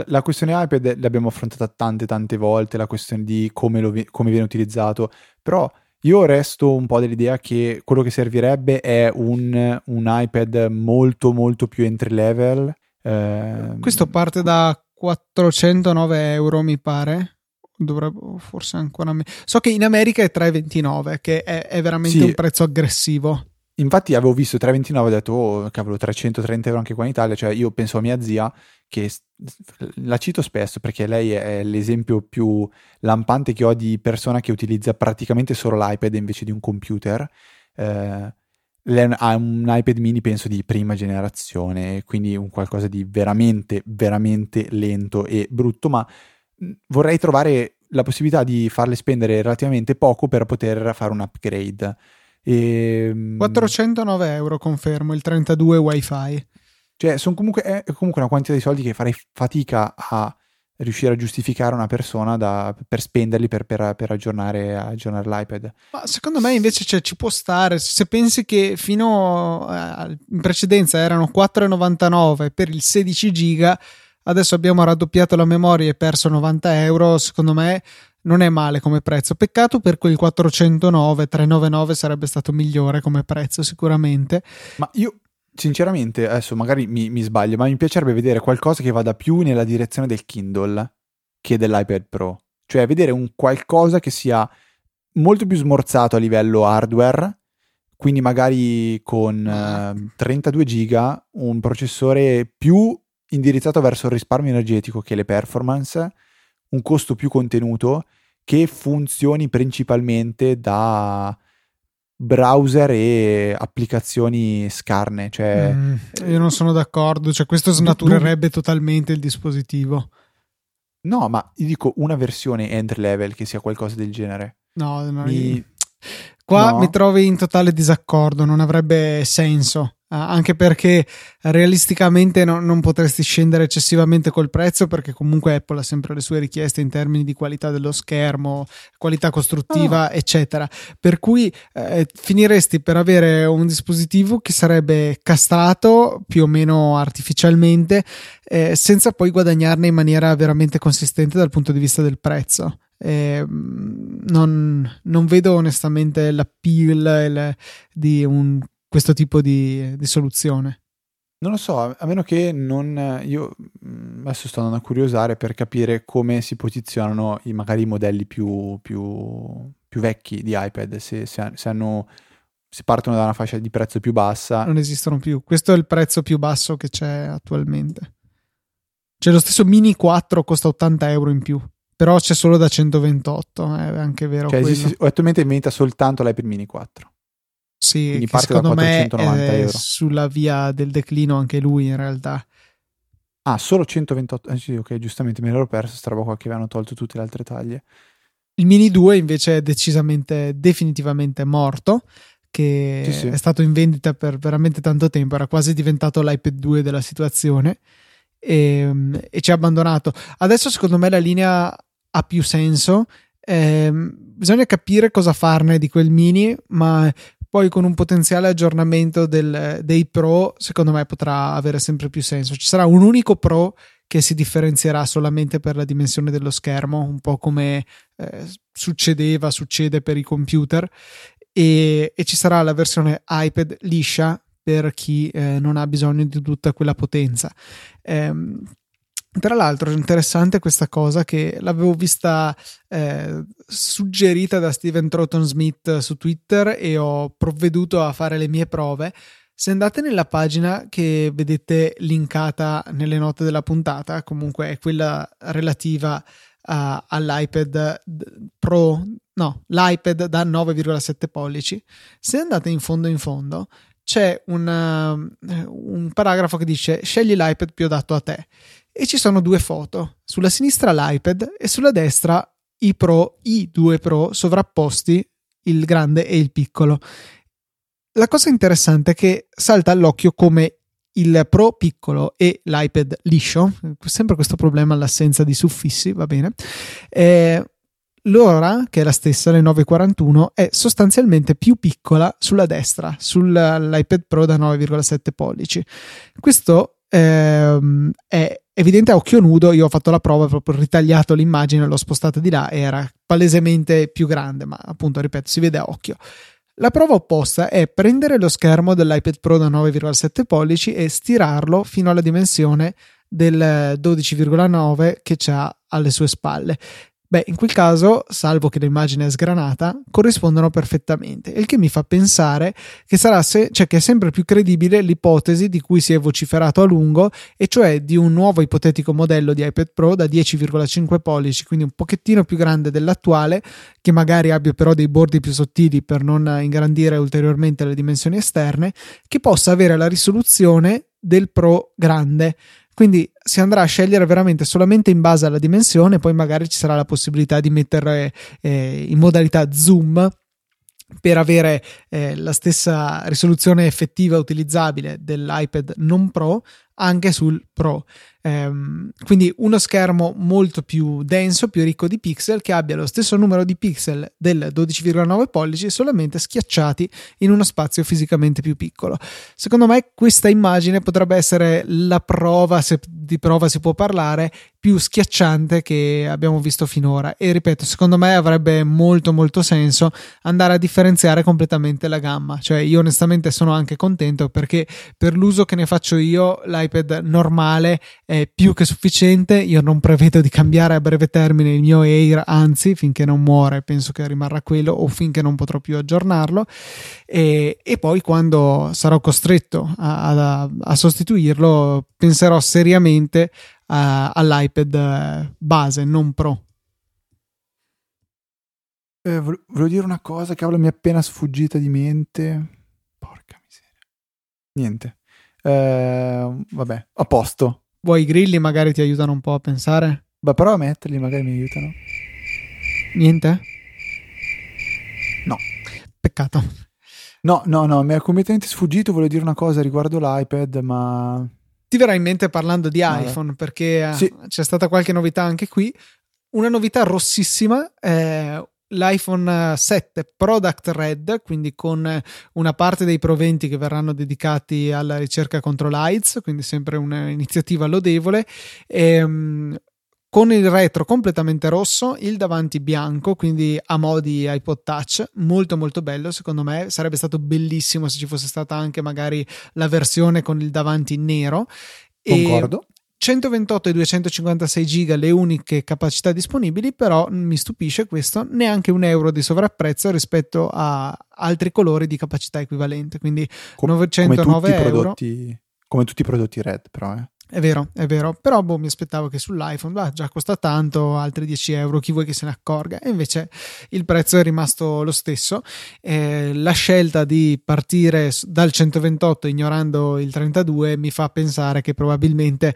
la questione iPad l'abbiamo affrontata tante, tante volte, la questione di come, lo, come, viene utilizzato, però io resto un po' dell'idea che quello che servirebbe è un, un iPad molto, molto più entry level. Eh, Questo parte da 409 euro, mi pare dovrebbe forse ancora meno. So che in America è 3,29, che è, è veramente sì. un prezzo aggressivo. Infatti avevo visto 3,29 e ho detto, oh cavolo, 330 euro anche qua in Italia, cioè io penso a mia zia che la cito spesso perché lei è l'esempio più lampante che ho di persona che utilizza praticamente solo l'iPad invece di un computer. Eh, ha un iPad mini penso di prima generazione, quindi un qualcosa di veramente, veramente lento e brutto, ma vorrei trovare la possibilità di farle spendere relativamente poco per poter fare un upgrade. E... 409 euro confermo, il 32 wifi. Cioè, sono comunque, è comunque una quantità di soldi che farei fatica a riuscire a giustificare una persona da, per spenderli per, per, per aggiornare, aggiornare, l'iPad. Ma secondo me invece cioè, ci può stare. Se pensi che fino a, in precedenza erano 4,99 per il 16 giga, adesso abbiamo raddoppiato la memoria e perso 90 euro, secondo me non è male come prezzo. Peccato per quel 409, 399 sarebbe stato migliore come prezzo sicuramente. Ma io sinceramente, adesso magari mi, mi, sbaglio, ma mi piacerebbe vedere qualcosa che vada più nella direzione del Kindle che dell'iPad Pro. Cioè, vedere un qualcosa che sia molto più smorzato a livello hardware, quindi magari con eh, 32 giga, un processore più indirizzato verso il risparmio energetico che le performance, un costo più contenuto che funzioni principalmente da browser e applicazioni scarne. Cioè, mm, io non sono d'accordo, cioè questo snaturerebbe totalmente il dispositivo. No, ma io dico una versione entry level che sia qualcosa del genere. No, no mi... qua no. mi trovi in totale disaccordo, non avrebbe senso. Ah, anche perché realisticamente no, non potresti scendere eccessivamente col prezzo perché comunque Apple ha sempre le sue richieste in termini di qualità dello schermo, qualità costruttiva, oh. eccetera. Per cui eh, finiresti per avere un dispositivo che sarebbe castrato più o meno artificialmente eh, senza poi guadagnarne in maniera veramente consistente dal punto di vista del prezzo. Eh, non, non, vedo onestamente l'appeal il, di un questo tipo di, di soluzione? Non lo so, a meno che non. Io mm, adesso sto andando a curiosare per capire come si posizionano i, magari i modelli più, più, più vecchi di iPad, se, se, se, hanno, se, partono da una fascia di prezzo più bassa. Non esistono più. Questo è il prezzo più basso che c'è attualmente. Cioè, lo stesso Mini 4 costa 80 euro in più, però c'è solo da 128. È anche vero. Cioè, esiste, attualmente inventa soltanto l'iPad Mini 4. Sì, Quindi parte secondo da 490 me euro. sulla via del declino anche lui in realtà. Ah, solo 128. Eh sì, ok, giustamente me l'ero perso sta roba qua che avevano tolto tutte le altre taglie. Il Mini 2 invece è decisamente, definitivamente morto, che sì, sì. è stato in vendita per veramente tanto tempo, era quasi diventato l'iPad 2 della situazione e, e ci ha abbandonato. Adesso secondo me la linea ha più senso. Eh, bisogna capire cosa farne di quel mini, ma poi con un potenziale aggiornamento del, dei Pro, secondo me potrà avere sempre più senso. Ci sarà un unico Pro che si differenzierà solamente per la dimensione dello schermo, un po' come eh, succedeva, succede per i computer, e, e, ci sarà la versione iPad liscia per chi eh, non ha bisogno di tutta quella potenza. Ehm, tra l'altro è interessante questa cosa che l'avevo vista eh, suggerita da Steven Troughton Smith su Twitter e ho provveduto a fare le mie prove. Se andate nella pagina che vedete linkata nelle note della puntata, comunque è quella relativa uh, all'iPad Pro, no, l'iPad da 9,7 pollici. Se andate in fondo in fondo, c'è una, un paragrafo che dice scegli l'iPad più adatto a te e ci sono due foto, sulla sinistra l'iPad e sulla destra i Pro, i due Pro sovrapposti, il grande e il piccolo. La cosa interessante è che salta all'occhio come il Pro piccolo e l'iPad liscio, sempre questo problema all'assenza di suffissi, va bene. Eh, l'ora, che è la stessa, le 941, è sostanzialmente più piccola sulla destra, sull'iPad Pro da 9,7 pollici. Questo ehm, è evidente a occhio nudo, io ho fatto la prova, proprio ritagliato l'immagine, l'ho spostata di là era palesemente più grande, ma appunto, ripeto, si vede a occhio. La prova opposta è prendere lo schermo dell'iPad Pro da 9,7 pollici e stirarlo fino alla dimensione del 12,9 che c'ha alle sue spalle. Beh, in quel caso, salvo che l'immagine è sgranata, corrispondono perfettamente, il che mi fa pensare che sarà se, cioè che è sempre più credibile l'ipotesi di cui si è vociferato a lungo, e cioè di un nuovo ipotetico modello di iPad Pro da 10,5 pollici, quindi un pochettino più grande dell'attuale, che magari abbia però dei bordi più sottili per non ingrandire ulteriormente le dimensioni esterne, che possa avere la risoluzione del Pro grande quindi si andrà a scegliere veramente solamente in base alla dimensione, poi magari ci sarà la possibilità di mettere eh, in modalità zoom per avere eh, la stessa risoluzione effettiva utilizzabile dell'iPad non Pro anche sul Pro. Ehm, quindi uno schermo molto più denso, più ricco di pixel, che abbia lo stesso numero di pixel del 12,9 pollici, solamente schiacciati in uno spazio fisicamente più piccolo. Secondo me questa immagine potrebbe essere la prova, se di prova si può parlare, più schiacciante che abbiamo visto finora. E ripeto, secondo me avrebbe molto molto senso andare a differenziare completamente la gamma. Cioè, io onestamente sono anche contento perché per l'uso che ne faccio io, l'iPad normale è più che sufficiente. Io non prevedo di cambiare a breve termine il mio Air, anzi, finché non muore, penso che rimarrà quello o finché non potrò più aggiornarlo. E, e poi, quando sarò costretto a, a, a sostituirlo, penserò seriamente a, all'iPad base, non Pro. Eh, volevo dire una cosa, cavolo, mi è appena sfuggita di mente. Porca miseria. Niente. Eh, vabbè, a posto. Vuoi i grilli magari ti aiutano un po' a pensare? Beh, però a metterli magari mi aiutano. Niente? No. Peccato. No, no, no, mi è completamente sfuggito, volevo dire una cosa riguardo l'iPad, ma... Ti verrà in mente parlando di iPhone, perché eh, sì. c'è stata qualche novità anche qui. Una novità rossissima è l'iPhone 7 Product Red, quindi con una parte dei proventi che verranno dedicati alla ricerca contro l'AIDS, quindi sempre un'iniziativa lodevole. E, ehm, con il retro completamente rosso, il davanti bianco, quindi a modi iPod Touch, molto molto bello secondo me, sarebbe stato bellissimo se ci fosse stata anche magari la versione con il davanti nero. Concordo. 128 e 256 giga le uniche capacità disponibili, però mi stupisce questo, neanche un euro di sovrapprezzo rispetto a altri colori di capacità equivalente, quindi Com- 909 come euro. Prodotti, come tutti i prodotti Red, però. Eh. È vero, è vero, però boh, mi aspettavo che sull'iPhone bah, già costa tanto, altri 10 euro, chi vuoi che se ne accorga? E invece il prezzo è rimasto lo stesso. Eh, la scelta di partire dal 128 ignorando il 32 mi fa pensare che probabilmente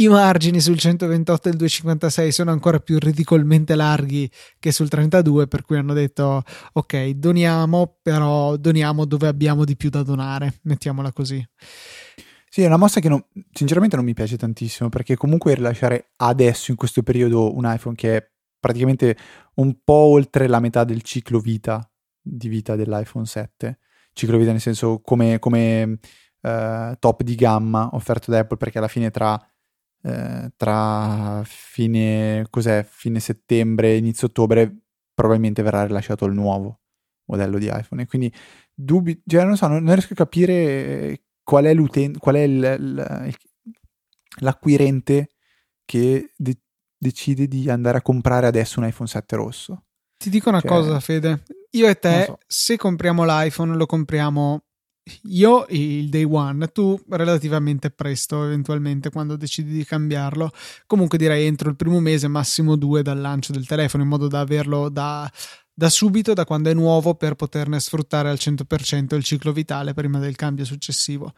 i margini sul 128 e il 256 sono ancora più ridicolmente larghi che sul 32, per cui hanno detto ok, doniamo, però doniamo dove abbiamo di più da donare, mettiamola così. Sì, è una mossa che non, sinceramente non mi piace tantissimo, perché comunque rilasciare adesso, in questo periodo, un iPhone che è praticamente un po' oltre la metà del ciclo vita di vita dell'iPhone 7, ciclo vita nel senso come, come uh, top di gamma offerto da Apple, perché alla fine tra eh, tra fine, cos'è, fine settembre e inizio ottobre probabilmente verrà rilasciato il nuovo modello di iPhone e quindi dubbi, cioè non so, non, non riesco a capire qual è l'utente, qual è il, il, l'acquirente che de- decide di andare a comprare adesso un iPhone 7 rosso. Ti dico una cioè, cosa, Fede. Io e te, so. se compriamo l'iPhone, lo compriamo io il day one, tu relativamente presto, eventualmente quando decidi di cambiarlo. Comunque direi entro il primo mese, massimo due dal lancio del telefono, in modo da averlo da, da subito, da quando è nuovo, per poterne sfruttare al 100% il ciclo vitale prima del cambio successivo.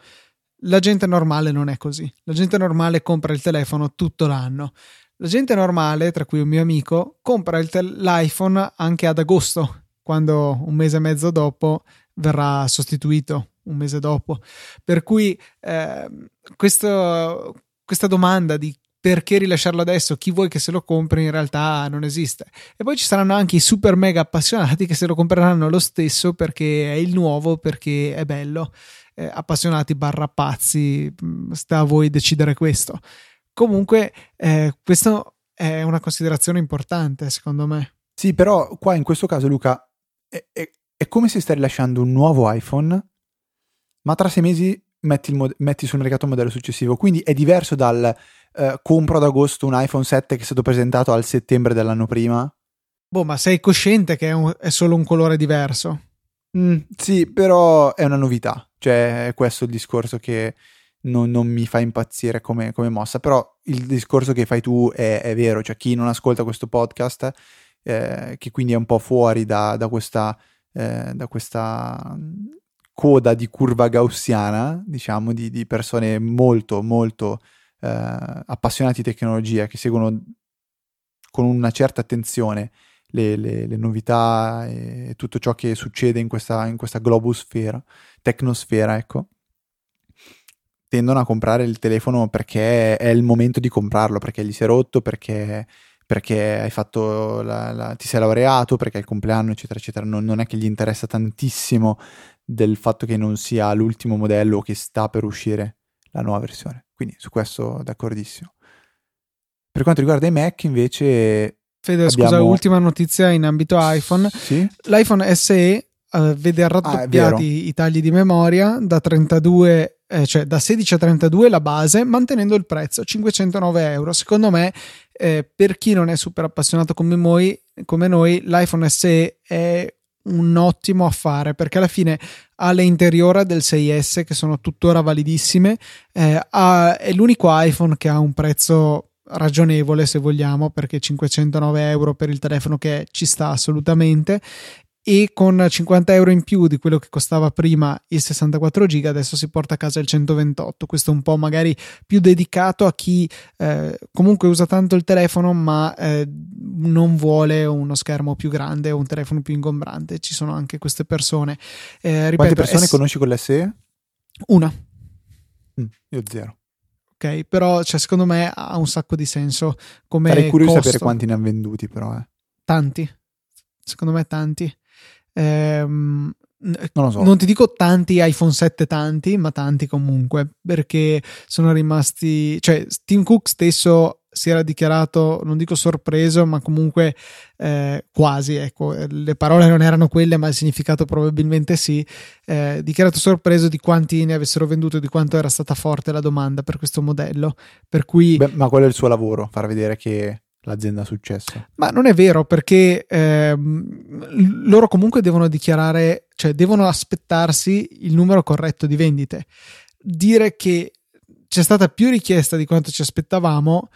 La gente normale non è così. La gente normale compra il telefono tutto l'anno. La gente normale, tra cui un mio amico, compra te- l'iPhone anche ad agosto, quando un mese e mezzo dopo verrà sostituito un mese dopo. Per cui eh, questo, questa domanda di perché rilasciarlo adesso? Chi vuoi che se lo compri in realtà non esiste. E poi ci saranno anche i super mega appassionati che se lo compreranno lo stesso perché è il nuovo, perché è bello. Eh, appassionati barra pazzi, mm, sta a voi decidere questo. Comunque, eh, questa è una considerazione importante, secondo me. Sì, però qua in questo caso, Luca, è, è, è come se stai rilasciando un nuovo iPhone ma tra sei mesi metti, mod- metti sul mercato il modello successivo. Quindi è diverso dal eh, compro ad agosto un iPhone 7 che è stato presentato al settembre dell'anno prima. Boh, ma sei cosciente che è, un, è solo un colore diverso? Mm, sì, però è una novità. Cioè, è questo il discorso che non, non mi fa impazzire come, come, mossa. Però il discorso che fai tu è, è vero. Cioè, chi non ascolta questo podcast, eh, che quindi è un po' fuori da, da questa, eh, da questa coda di curva gaussiana, diciamo, di, di persone molto, molto eh, appassionati di tecnologia, che seguono con una certa attenzione le, le, le, novità e tutto ciò che succede in questa, in questa globosfera, tecnosfera, ecco, tendono a comprare il telefono perché è il momento di comprarlo, perché gli si è rotto, perché, perché hai fatto la, la, ti sei laureato, perché è il compleanno, eccetera, eccetera. Non, non, è che gli interessa tantissimo del fatto che non sia l'ultimo modello che sta per uscire la nuova versione. Quindi su questo d'accordissimo. Per quanto riguarda i Mac, invece, Fede, Abbiamo... scusa, ultima notizia in ambito iPhone. Sì? L'iPhone SE uh, vede raddoppiati ah, i tagli di memoria da 32 eh, cioè da 16 a 32 la base, mantenendo il prezzo 509 euro. Secondo me, eh, per chi non è super appassionato come noi, come noi, l'iPhone SE è un ottimo affare perché alla fine ha le interiora del 6S che sono tuttora validissime. Eh, ha, è l'unico iPhone che ha un prezzo ragionevole se vogliamo perché 509 euro per il telefono che ci sta assolutamente e con 50 euro in più di quello che costava prima il 64 giga adesso si porta a casa il 128 questo è un po' magari più dedicato a chi eh, comunque usa tanto il telefono ma eh, non vuole uno schermo più grande o un telefono più ingombrante ci sono anche queste persone eh, ripeto, quante persone S- conosci con l'SE? una mm, io zero ok? Però cioè, secondo me ha un sacco di senso come Sarei curioso di sapere quanti ne hanno venduti però, eh. Tanti. Secondo me tanti. Ehm, non, so. non ti dico tanti iPhone 7 tanti, ma tanti comunque, perché sono rimasti, cioè Tim Cook stesso si era dichiarato, non dico sorpreso, ma comunque eh, quasi, ecco, le parole non erano quelle, ma il significato probabilmente sì, eh, dichiarato sorpreso di quanti ne avessero venduto e di quanto era stata forte la domanda per questo modello. Per cui... Beh, ma quello è il suo lavoro, far vedere che l'azienda ha successo. Ma non è vero perché eh, loro comunque devono dichiarare, cioè devono aspettarsi il numero corretto di vendite. Dire che c'è stata più richiesta di quanto ci aspettavamo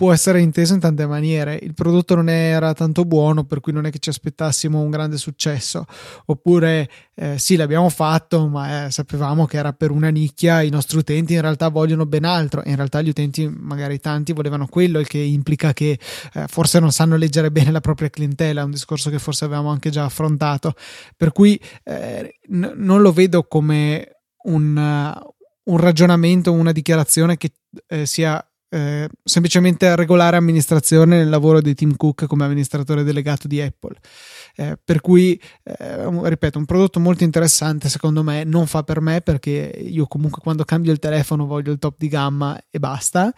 può essere inteso in tante maniere. Il prodotto non era tanto buono, per cui non è che ci aspettassimo un grande successo. Oppure eh, sì, l'abbiamo fatto, ma eh, sapevamo che era per una nicchia. I nostri utenti in realtà vogliono ben altro. In realtà gli utenti, magari tanti, volevano quello, il che implica che eh, forse non sanno leggere bene la propria clientela. Un discorso che forse avevamo anche già affrontato. Per cui eh, n- non lo vedo come un, un ragionamento, una dichiarazione che eh, sia eh, semplicemente regolare amministrazione nel lavoro di Tim Cook come amministratore delegato di Apple. Eh, per cui, eh, ripeto, un prodotto molto interessante, secondo me, non fa per me perché io comunque quando cambio il telefono voglio il top di gamma e basta.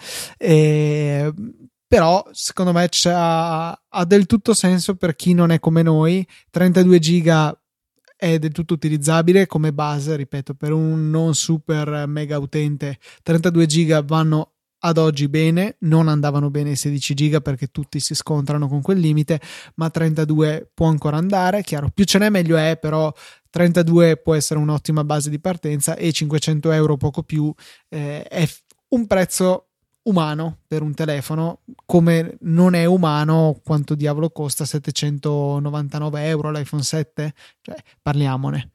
però secondo me ha del tutto senso per chi non è come noi. 32 giga è del tutto utilizzabile come base, ripeto, per un non super mega utente. 32 giga vanno ad oggi bene, non andavano bene i 16 giga perché tutti si scontrano con quel limite, ma 32 può ancora andare, chiaro, più ce n'è meglio è, però 32 può essere un'ottima base di partenza e 500 euro poco più eh, è un prezzo umano per un telefono. Come non è umano quanto diavolo costa? 799 euro l'iPhone 7 cioè parliamone.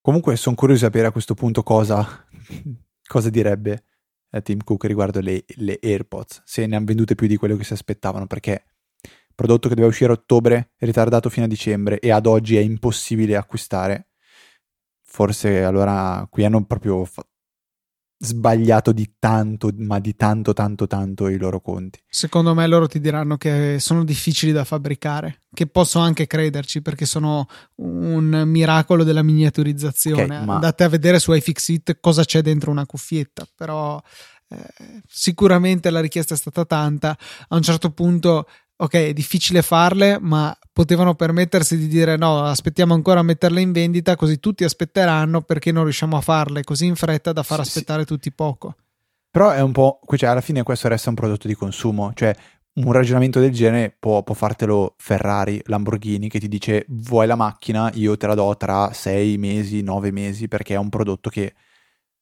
Comunque sono curioso di sapere a questo punto cosa cosa direbbe eh, Tim Cook riguardo le, le, AirPods, se ne hanno vendute più di quello che si aspettavano, perché prodotto che doveva uscire a ottobre, ritardato fino a dicembre e ad oggi è impossibile acquistare. Forse allora qui hanno proprio fa- sbagliato di tanto, ma di tanto, tanto, tanto i loro conti. Secondo me loro ti diranno che sono difficili da fabbricare, che posso anche crederci perché sono un miracolo della miniaturizzazione. Okay, ma... Andate a vedere su iFixit cosa c'è dentro una cuffietta, però eh, sicuramente la richiesta è stata tanta. A un certo punto ok, è difficile farle, ma potevano permettersi di dire no, aspettiamo ancora a metterle in vendita, così tutti aspetteranno perché non riusciamo a farle così in fretta da far aspettare sì. tutti poco. Però è un po', cioè alla fine questo resta un prodotto di consumo, cioè un ragionamento del genere può, può, fartelo Ferrari, Lamborghini, che ti dice vuoi la macchina, io te la do tra sei mesi, nove mesi, perché è un prodotto che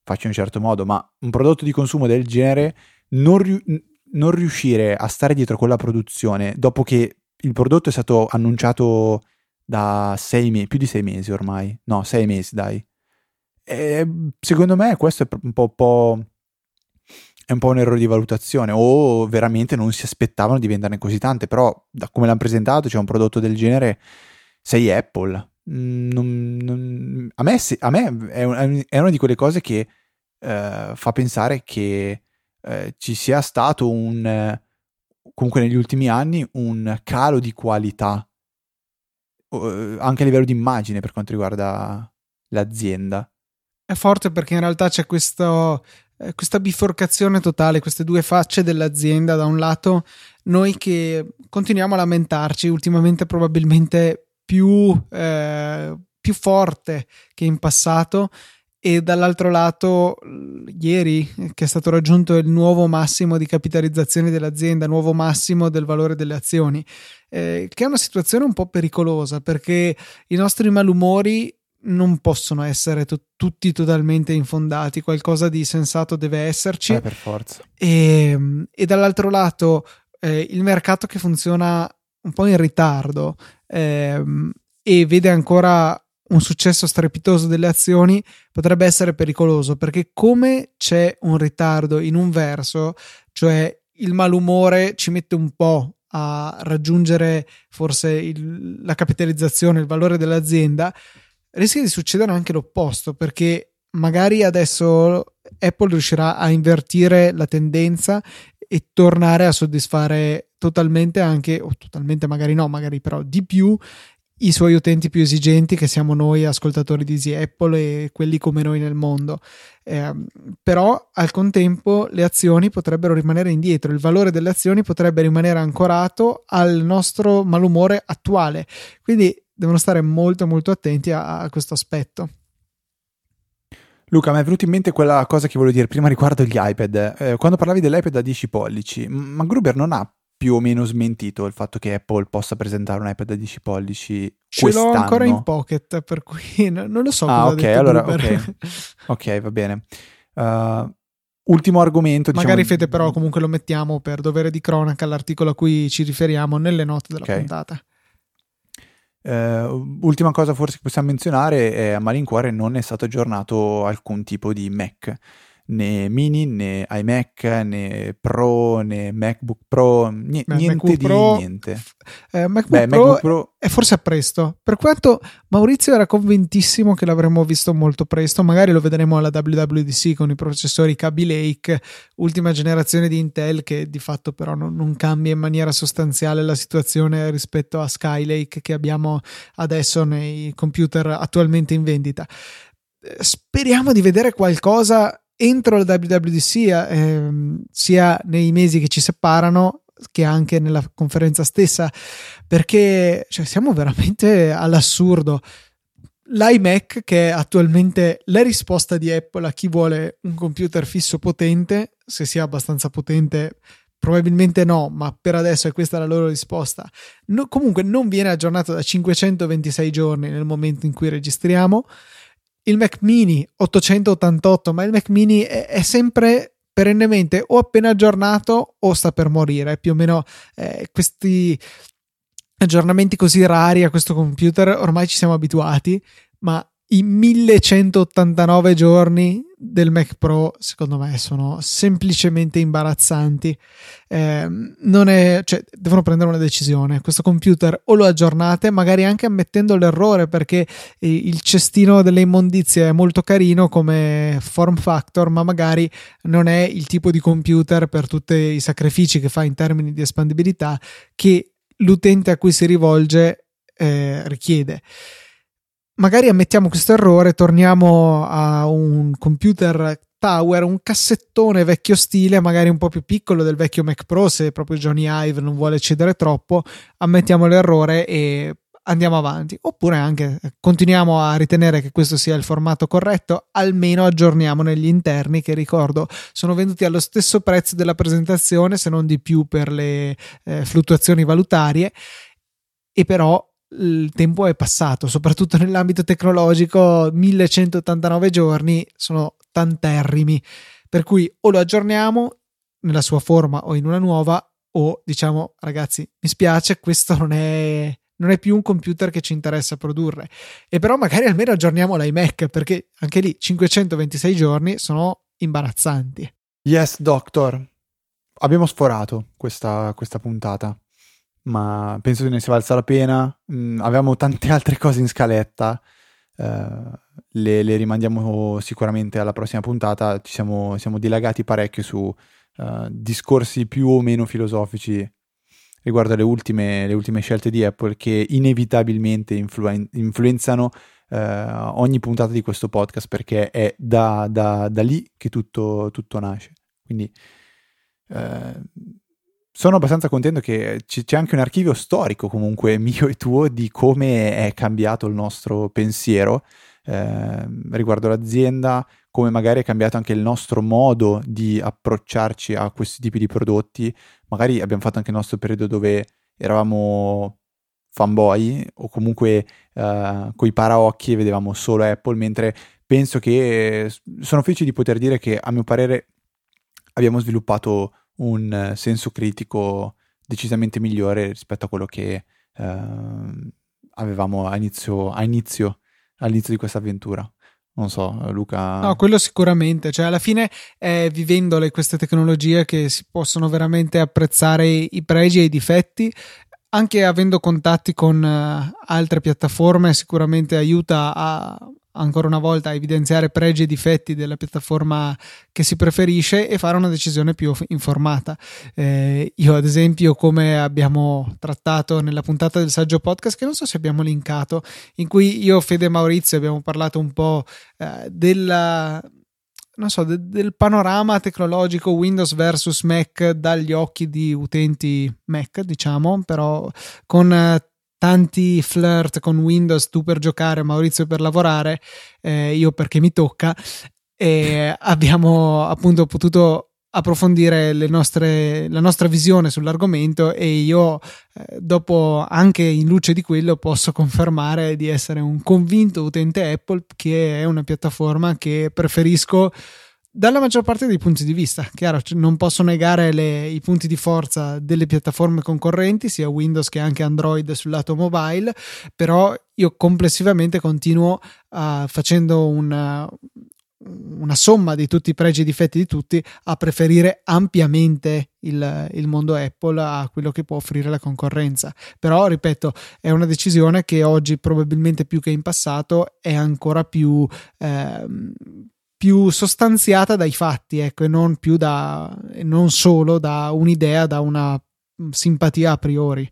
faccio in un certo modo, ma un prodotto di consumo del genere non, non riuscire a stare dietro quella produzione dopo che il prodotto è stato annunciato da sei mesi, più di sei mesi ormai, no, sei mesi dai. E secondo me questo è un po', po', è un po' un errore di valutazione o veramente non si aspettavano di venderne così tante, però da come l'hanno presentato c'è un prodotto del genere, sei Apple. Mm, non, non, a me, a me è, un, è, una di quelle cose che eh, fa pensare che eh, ci sia stato un comunque negli ultimi anni un calo di qualità eh, anche a livello di immagine per quanto riguarda l'azienda. È forte perché in realtà c'è questo, eh, questa biforcazione totale, queste due facce dell'azienda. Da un lato, noi che continuiamo a lamentarci, ultimamente probabilmente più, eh, più forte che in passato, e dall'altro lato ieri che è stato raggiunto il nuovo massimo di capitalizzazione dell'azienda, nuovo massimo del valore delle azioni, eh, che è una situazione un po' pericolosa perché i nostri malumori non possono essere to- tutti totalmente infondati, qualcosa di sensato deve esserci. Eh, per forza. E, e dall'altro lato eh, il mercato che funziona un po' in ritardo eh, e vede ancora un successo strepitoso delle azioni potrebbe essere pericoloso perché come c'è un ritardo in un verso, cioè il malumore ci mette un po' a raggiungere forse il, la capitalizzazione, il valore dell'azienda, rischia di succedere anche l'opposto perché magari adesso Apple riuscirà a invertire la tendenza e tornare a soddisfare totalmente anche, o totalmente magari no, magari però di più i suoi utenti più esigenti, che siamo noi ascoltatori di Easy Apple e quelli come noi nel mondo. Eh, però al contempo le azioni potrebbero rimanere indietro, il valore delle azioni potrebbe rimanere ancorato al nostro malumore attuale. Quindi devono stare molto molto attenti a, a questo aspetto. Luca, mi è venuta in mente quella cosa che volevo dire prima riguardo gli iPad. Eh, quando parlavi dell'iPad a 10 pollici, ma Gruber non ha più o meno smentito il fatto che Apple possa presentare un iPad da 10 pollici. Ce quest'anno. l'ho ancora in pocket, per cui non lo so. Ah, ok, allora ok. ok, va bene. Uh, ultimo argomento. Magari diciamo... Fede, però, comunque lo mettiamo per dovere di cronaca all'articolo a cui ci riferiamo nelle note della okay. puntata. Uh, ultima cosa forse che possiamo menzionare è a malincuore non è stato aggiornato alcun tipo di Mac né mini né iMac né Pro né MacBook Pro, N- Beh, niente MacBook di Pro, niente. Eh, MacBook, Beh, Pro MacBook Pro è forse a presto. Per quanto Maurizio era convintissimo che l'avremmo visto molto presto, magari lo vedremo alla WWDC con i processori Kaby Lake, ultima generazione di Intel che di fatto però non, non cambia in maniera sostanziale la situazione rispetto a Skylake che abbiamo adesso nei computer attualmente in vendita eh, speriamo di vedere qualcosa entro la WWDC, ehm, sia nei mesi che ci separano che anche nella conferenza stessa, perché cioè, siamo veramente all'assurdo. L'iMac, che è attualmente la risposta di Apple a chi vuole un computer fisso potente, se sia abbastanza potente, probabilmente no, ma per adesso è questa la loro risposta. No, comunque non viene aggiornato da 526 giorni nel momento in cui registriamo il Mac mini 888, ma il Mac mini è, è sempre perennemente o appena aggiornato o sta per morire. Più o meno eh, questi aggiornamenti così rari a questo computer ormai ci siamo abituati, ma i 1189 giorni del Mac Pro secondo me sono semplicemente imbarazzanti. Eh, non è, cioè, devono prendere una decisione. Questo computer o lo aggiornate magari anche ammettendo l'errore perché il cestino delle immondizie è molto carino come form factor ma magari non è il tipo di computer per tutti i sacrifici che fa in termini di espandibilità che l'utente a cui si rivolge eh, richiede magari ammettiamo questo errore, torniamo a un computer tower, un cassettone vecchio stile, magari un po' più piccolo del vecchio Mac Pro, se proprio Johnny Ive non vuole cedere troppo, ammettiamo l'errore e andiamo avanti. Oppure anche continuiamo a ritenere che questo sia il formato corretto, almeno aggiorniamo negli interni che ricordo sono venduti allo stesso prezzo della presentazione, se non di più per le eh, fluttuazioni valutarie. E però il tempo è passato, soprattutto nell'ambito tecnologico, 1189 giorni sono tanterrimi, per cui o lo aggiorniamo nella sua forma o in una nuova o diciamo ragazzi mi spiace questo non è, non è più un computer che ci interessa produrre e però magari almeno aggiorniamo l'iMac perché anche lì 526 giorni sono imbarazzanti. Yes doctor. Abbiamo sforato questa, questa puntata ma penso che ne sia valsa la pena mm, avevamo tante altre cose in scaletta Uh, le, le, rimandiamo sicuramente alla prossima puntata. Ci siamo, siamo dilagati parecchio su uh, discorsi più o meno filosofici riguardo alle ultime, le ultime scelte di Apple che inevitabilmente influen- influenzano uh, ogni puntata di questo podcast perché è da, da, da lì che tutto, tutto nasce. Quindi sono abbastanza contento che c- c'è anche un archivio storico comunque mio e tuo di come è cambiato il nostro pensiero eh, riguardo l'azienda, come magari è cambiato anche il nostro modo di approcciarci a questi tipi di prodotti. Magari abbiamo fatto anche il nostro periodo dove eravamo fanboy o comunque eh, coi paraocchi e vedevamo solo Apple, mentre penso che sono felice di poter dire che a mio parere abbiamo sviluppato un eh, senso critico decisamente migliore rispetto a quello che eh, avevamo a inizio, a inizio, all'inizio di questa avventura. Non so, Luca. No, quello sicuramente. Cioè, alla fine è vivendole queste tecnologie che si possono veramente apprezzare i pregi e i difetti. Anche avendo contatti con uh, altre piattaforme, sicuramente aiuta a, ancora una volta evidenziare pregi e difetti della piattaforma che si preferisce e fare una decisione più informata. Eh, io, ad esempio, come abbiamo trattato nella puntata del saggio podcast, che non so se abbiamo linkato, in cui io, Fede e Maurizio abbiamo parlato un po' eh, della non so, de- del panorama tecnologico Windows versus Mac dagli occhi di utenti Mac, diciamo, però con eh, tanti flirt con Windows, tu per giocare, Maurizio per lavorare, eh, io perché mi tocca, e abbiamo appunto potuto approfondire nostre, la nostra visione sull'argomento e io eh, dopo anche in luce di quello posso confermare di essere un convinto utente Apple che è una piattaforma che preferisco dalla maggior parte dei punti di vista. Chiaro, non posso negare le, i punti di forza delle piattaforme concorrenti, sia Windows che anche Android sul lato mobile, però io complessivamente continuo uh, facendo una, una somma di tutti i pregi e difetti di tutti a preferire ampiamente il, il, mondo Apple a quello che può offrire la concorrenza. Però, ripeto, è una decisione che oggi, probabilmente più che in passato, è ancora più. Eh, più sostanziata dai fatti, ecco, e non più da non solo da un'idea, da una mm, simpatia a priori.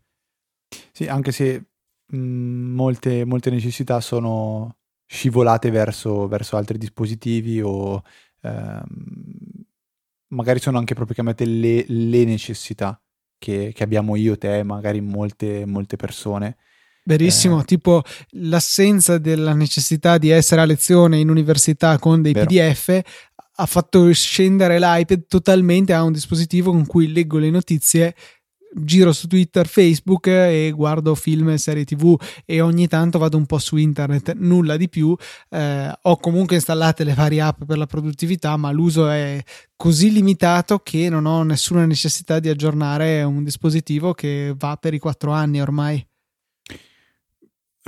Sì, anche se mh, mm, molte, molte, necessità sono scivolate verso, verso altri dispositivi o ehm, magari sono anche proprio chiamate le, le necessità che, che, abbiamo io, te, magari molte, molte persone Verissimo, eh. tipo l'assenza della necessità di essere a lezione in università con dei Vero. PDF ha fatto scendere l'iPad totalmente a un dispositivo con cui leggo le notizie giro su Twitter, Facebook e guardo film e serie TV e ogni tanto vado un po' su internet, nulla di più. Eh, ho comunque installate le varie app per la produttività, ma l'uso è così limitato che non ho nessuna necessità di aggiornare un dispositivo che va per i quattro anni ormai.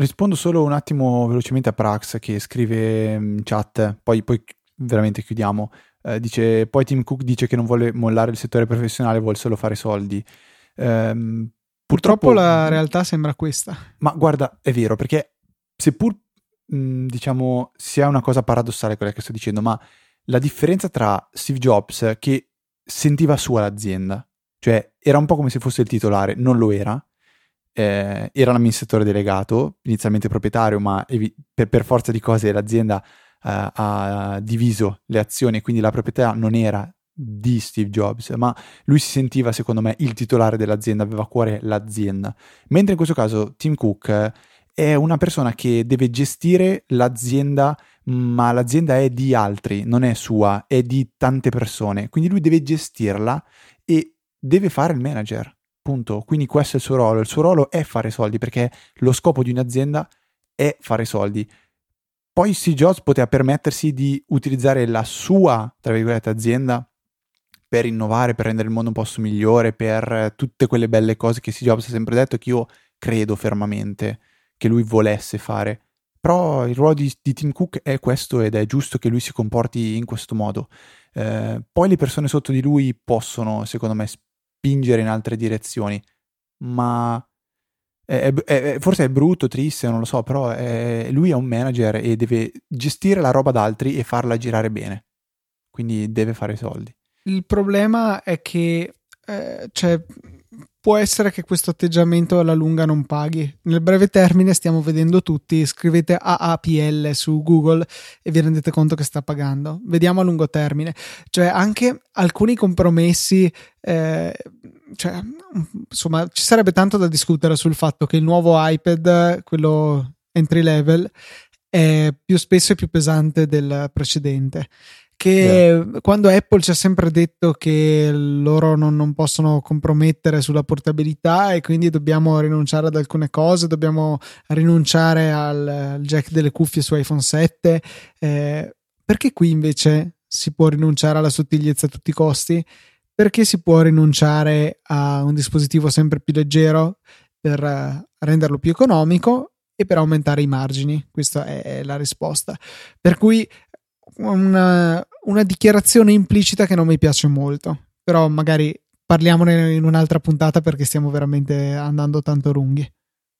Rispondo solo un attimo velocemente a Prax che scrive in chat, poi, poi veramente chiudiamo. Eh, dice, poi Tim Cook dice che non vuole mollare il settore professionale, vuole solo fare soldi. Eh, purtroppo, purtroppo la realtà sembra questa. Ma guarda, è vero, perché seppur mh, diciamo sia una cosa paradossale quella che sto dicendo, ma la differenza tra Steve Jobs che sentiva sua l'azienda, cioè era un po' come se fosse il titolare, non lo era, eh, era l'amministratore delegato, inizialmente proprietario, ma evi- per, per, forza di cose l'azienda eh, ha diviso le azioni quindi la proprietà non era di Steve Jobs, ma lui si sentiva, secondo me, il titolare dell'azienda, aveva a cuore l'azienda. Mentre in questo caso Tim Cook è una persona che deve gestire l'azienda, ma l'azienda è di altri, non è sua, è di tante persone. Quindi lui deve gestirla e deve fare il manager. Punto. Quindi questo è il suo ruolo. Il suo ruolo è fare soldi perché lo scopo di un'azienda è fare soldi. Poi Steve Jobs poteva permettersi di utilizzare la sua, tra virgolette, azienda per innovare, per rendere il mondo un posto migliore, per tutte quelle belle cose che Steve Jobs ha sempre detto che io credo fermamente che lui volesse fare. Però il ruolo di, di Tim Cook è questo ed è giusto che lui si comporti in questo modo. Eh, poi le persone sotto di lui possono, secondo me, spingere in altre direzioni, ma è, è, forse è brutto, triste, non lo so, però lui è un manager e deve gestire la roba d'altri e farla girare bene. Quindi deve fare soldi. Il problema è che eh, cioè, può essere che questo atteggiamento alla lunga non paghi. Nel breve termine stiamo vedendo tutti, scrivete AAPL su Google e vi rendete conto che sta pagando. Vediamo a lungo termine. Cioè anche alcuni compromessi, eh, cioè, insomma ci sarebbe tanto da discutere sul fatto che il nuovo iPad, quello entry level, è più spesso e più pesante del precedente che yeah. quando Apple ci ha sempre detto che loro non, non, possono compromettere sulla portabilità e quindi dobbiamo rinunciare ad alcune cose, dobbiamo rinunciare al, al jack delle cuffie su iPhone 7, eh, perché qui invece si può rinunciare alla sottigliezza a tutti i costi? Perché si può rinunciare a un dispositivo sempre più leggero per uh, renderlo più economico e per aumentare i margini? Questa è la risposta. Per cui una, una dichiarazione implicita che non mi piace molto, però magari parliamone in un'altra puntata perché stiamo veramente andando tanto lunghi.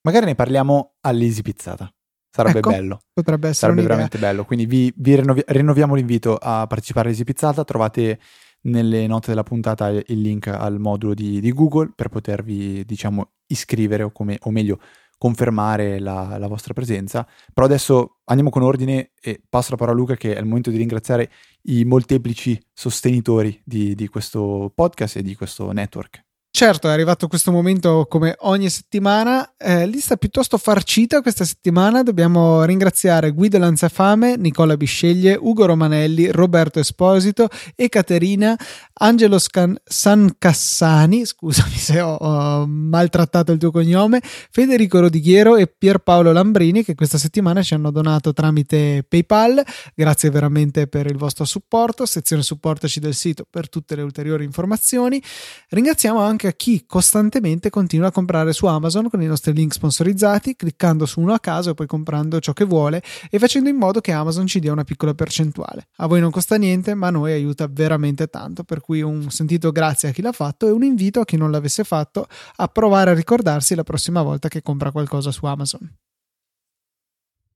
Magari ne parliamo all'Easy Pizzata. Sarebbe ecco, bello. Potrebbe essere Sarebbe veramente bello. Quindi vi, vi rinnovi- rinnoviamo l'invito a partecipare all'Easy Pizzata. Trovate nelle note della puntata il link al modulo di, di Google per potervi, diciamo, iscrivere o, come, o meglio confermare la, la, vostra presenza. Però adesso andiamo con ordine e passo la parola a Luca che è il momento di ringraziare i molteplici sostenitori di, di questo podcast e di questo network. Certo, è arrivato questo momento come ogni settimana, eh, lista piuttosto farcita questa settimana, dobbiamo ringraziare Guido Lanzafame, Nicola Bisceglie, Ugo Romanelli, Roberto Esposito, Ekaterina, Angelo Scan- Sancassani, scusami se ho, ho, maltrattato il tuo cognome, Federico Rodighiero e Pierpaolo Lambrini che questa settimana ci hanno donato tramite PayPal, grazie veramente per il vostro supporto, sezione supportaci del sito per tutte le ulteriori informazioni, ringraziamo anche a chi costantemente continua a comprare su Amazon con i nostri link sponsorizzati, cliccando su uno a caso e poi comprando ciò che vuole e facendo in modo che Amazon ci dia una piccola percentuale. A voi non costa niente, ma a noi aiuta veramente tanto, per cui un sentito grazie a chi l'ha fatto e un invito a chi non l'avesse fatto a provare a ricordarsi la prossima volta che compra qualcosa su Amazon.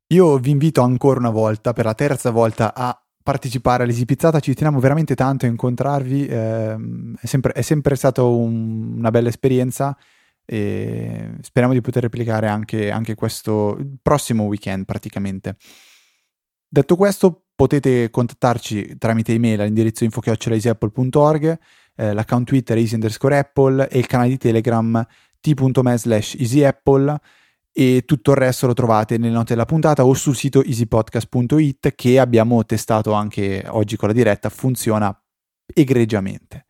Io vi invito ancora una volta, per la terza volta, a partecipare all'Easy Pizzata, ci teniamo veramente tanto a incontrarvi, eh, è, sempre, è sempre stata un, una bella esperienza e speriamo di poter replicare anche, anche questo prossimo weekend praticamente. Detto questo, potete contattarci tramite email all'indirizzo info.easyapple.org, eh, l'account Twitter easy underscore apple e il canale di Telegram t.me slash easyapple e tutto il resto lo trovate nelle note della puntata o sul sito easypodcast.it che abbiamo testato anche oggi con la diretta, funziona egregiamente.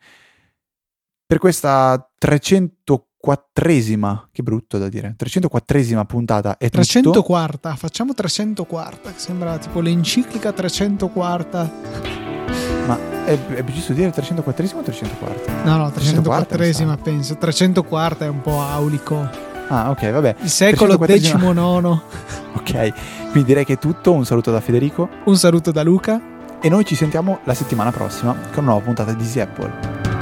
Per questa 304esima, che brutto da dire, 304esima puntata è 304, tutto. facciamo 304, che sembra tipo l'enciclica 304. Ma è, è giusto dire 304esima o 304? No, no, 304esima penso, 304 è un po' aulico. Ah, ok, vabbè. Il secolo XIX. ok, quindi direi che è tutto. Un saluto da Federico. Un saluto da Luca. E noi ci sentiamo la settimana prossima con una nuova puntata di Easy Apple.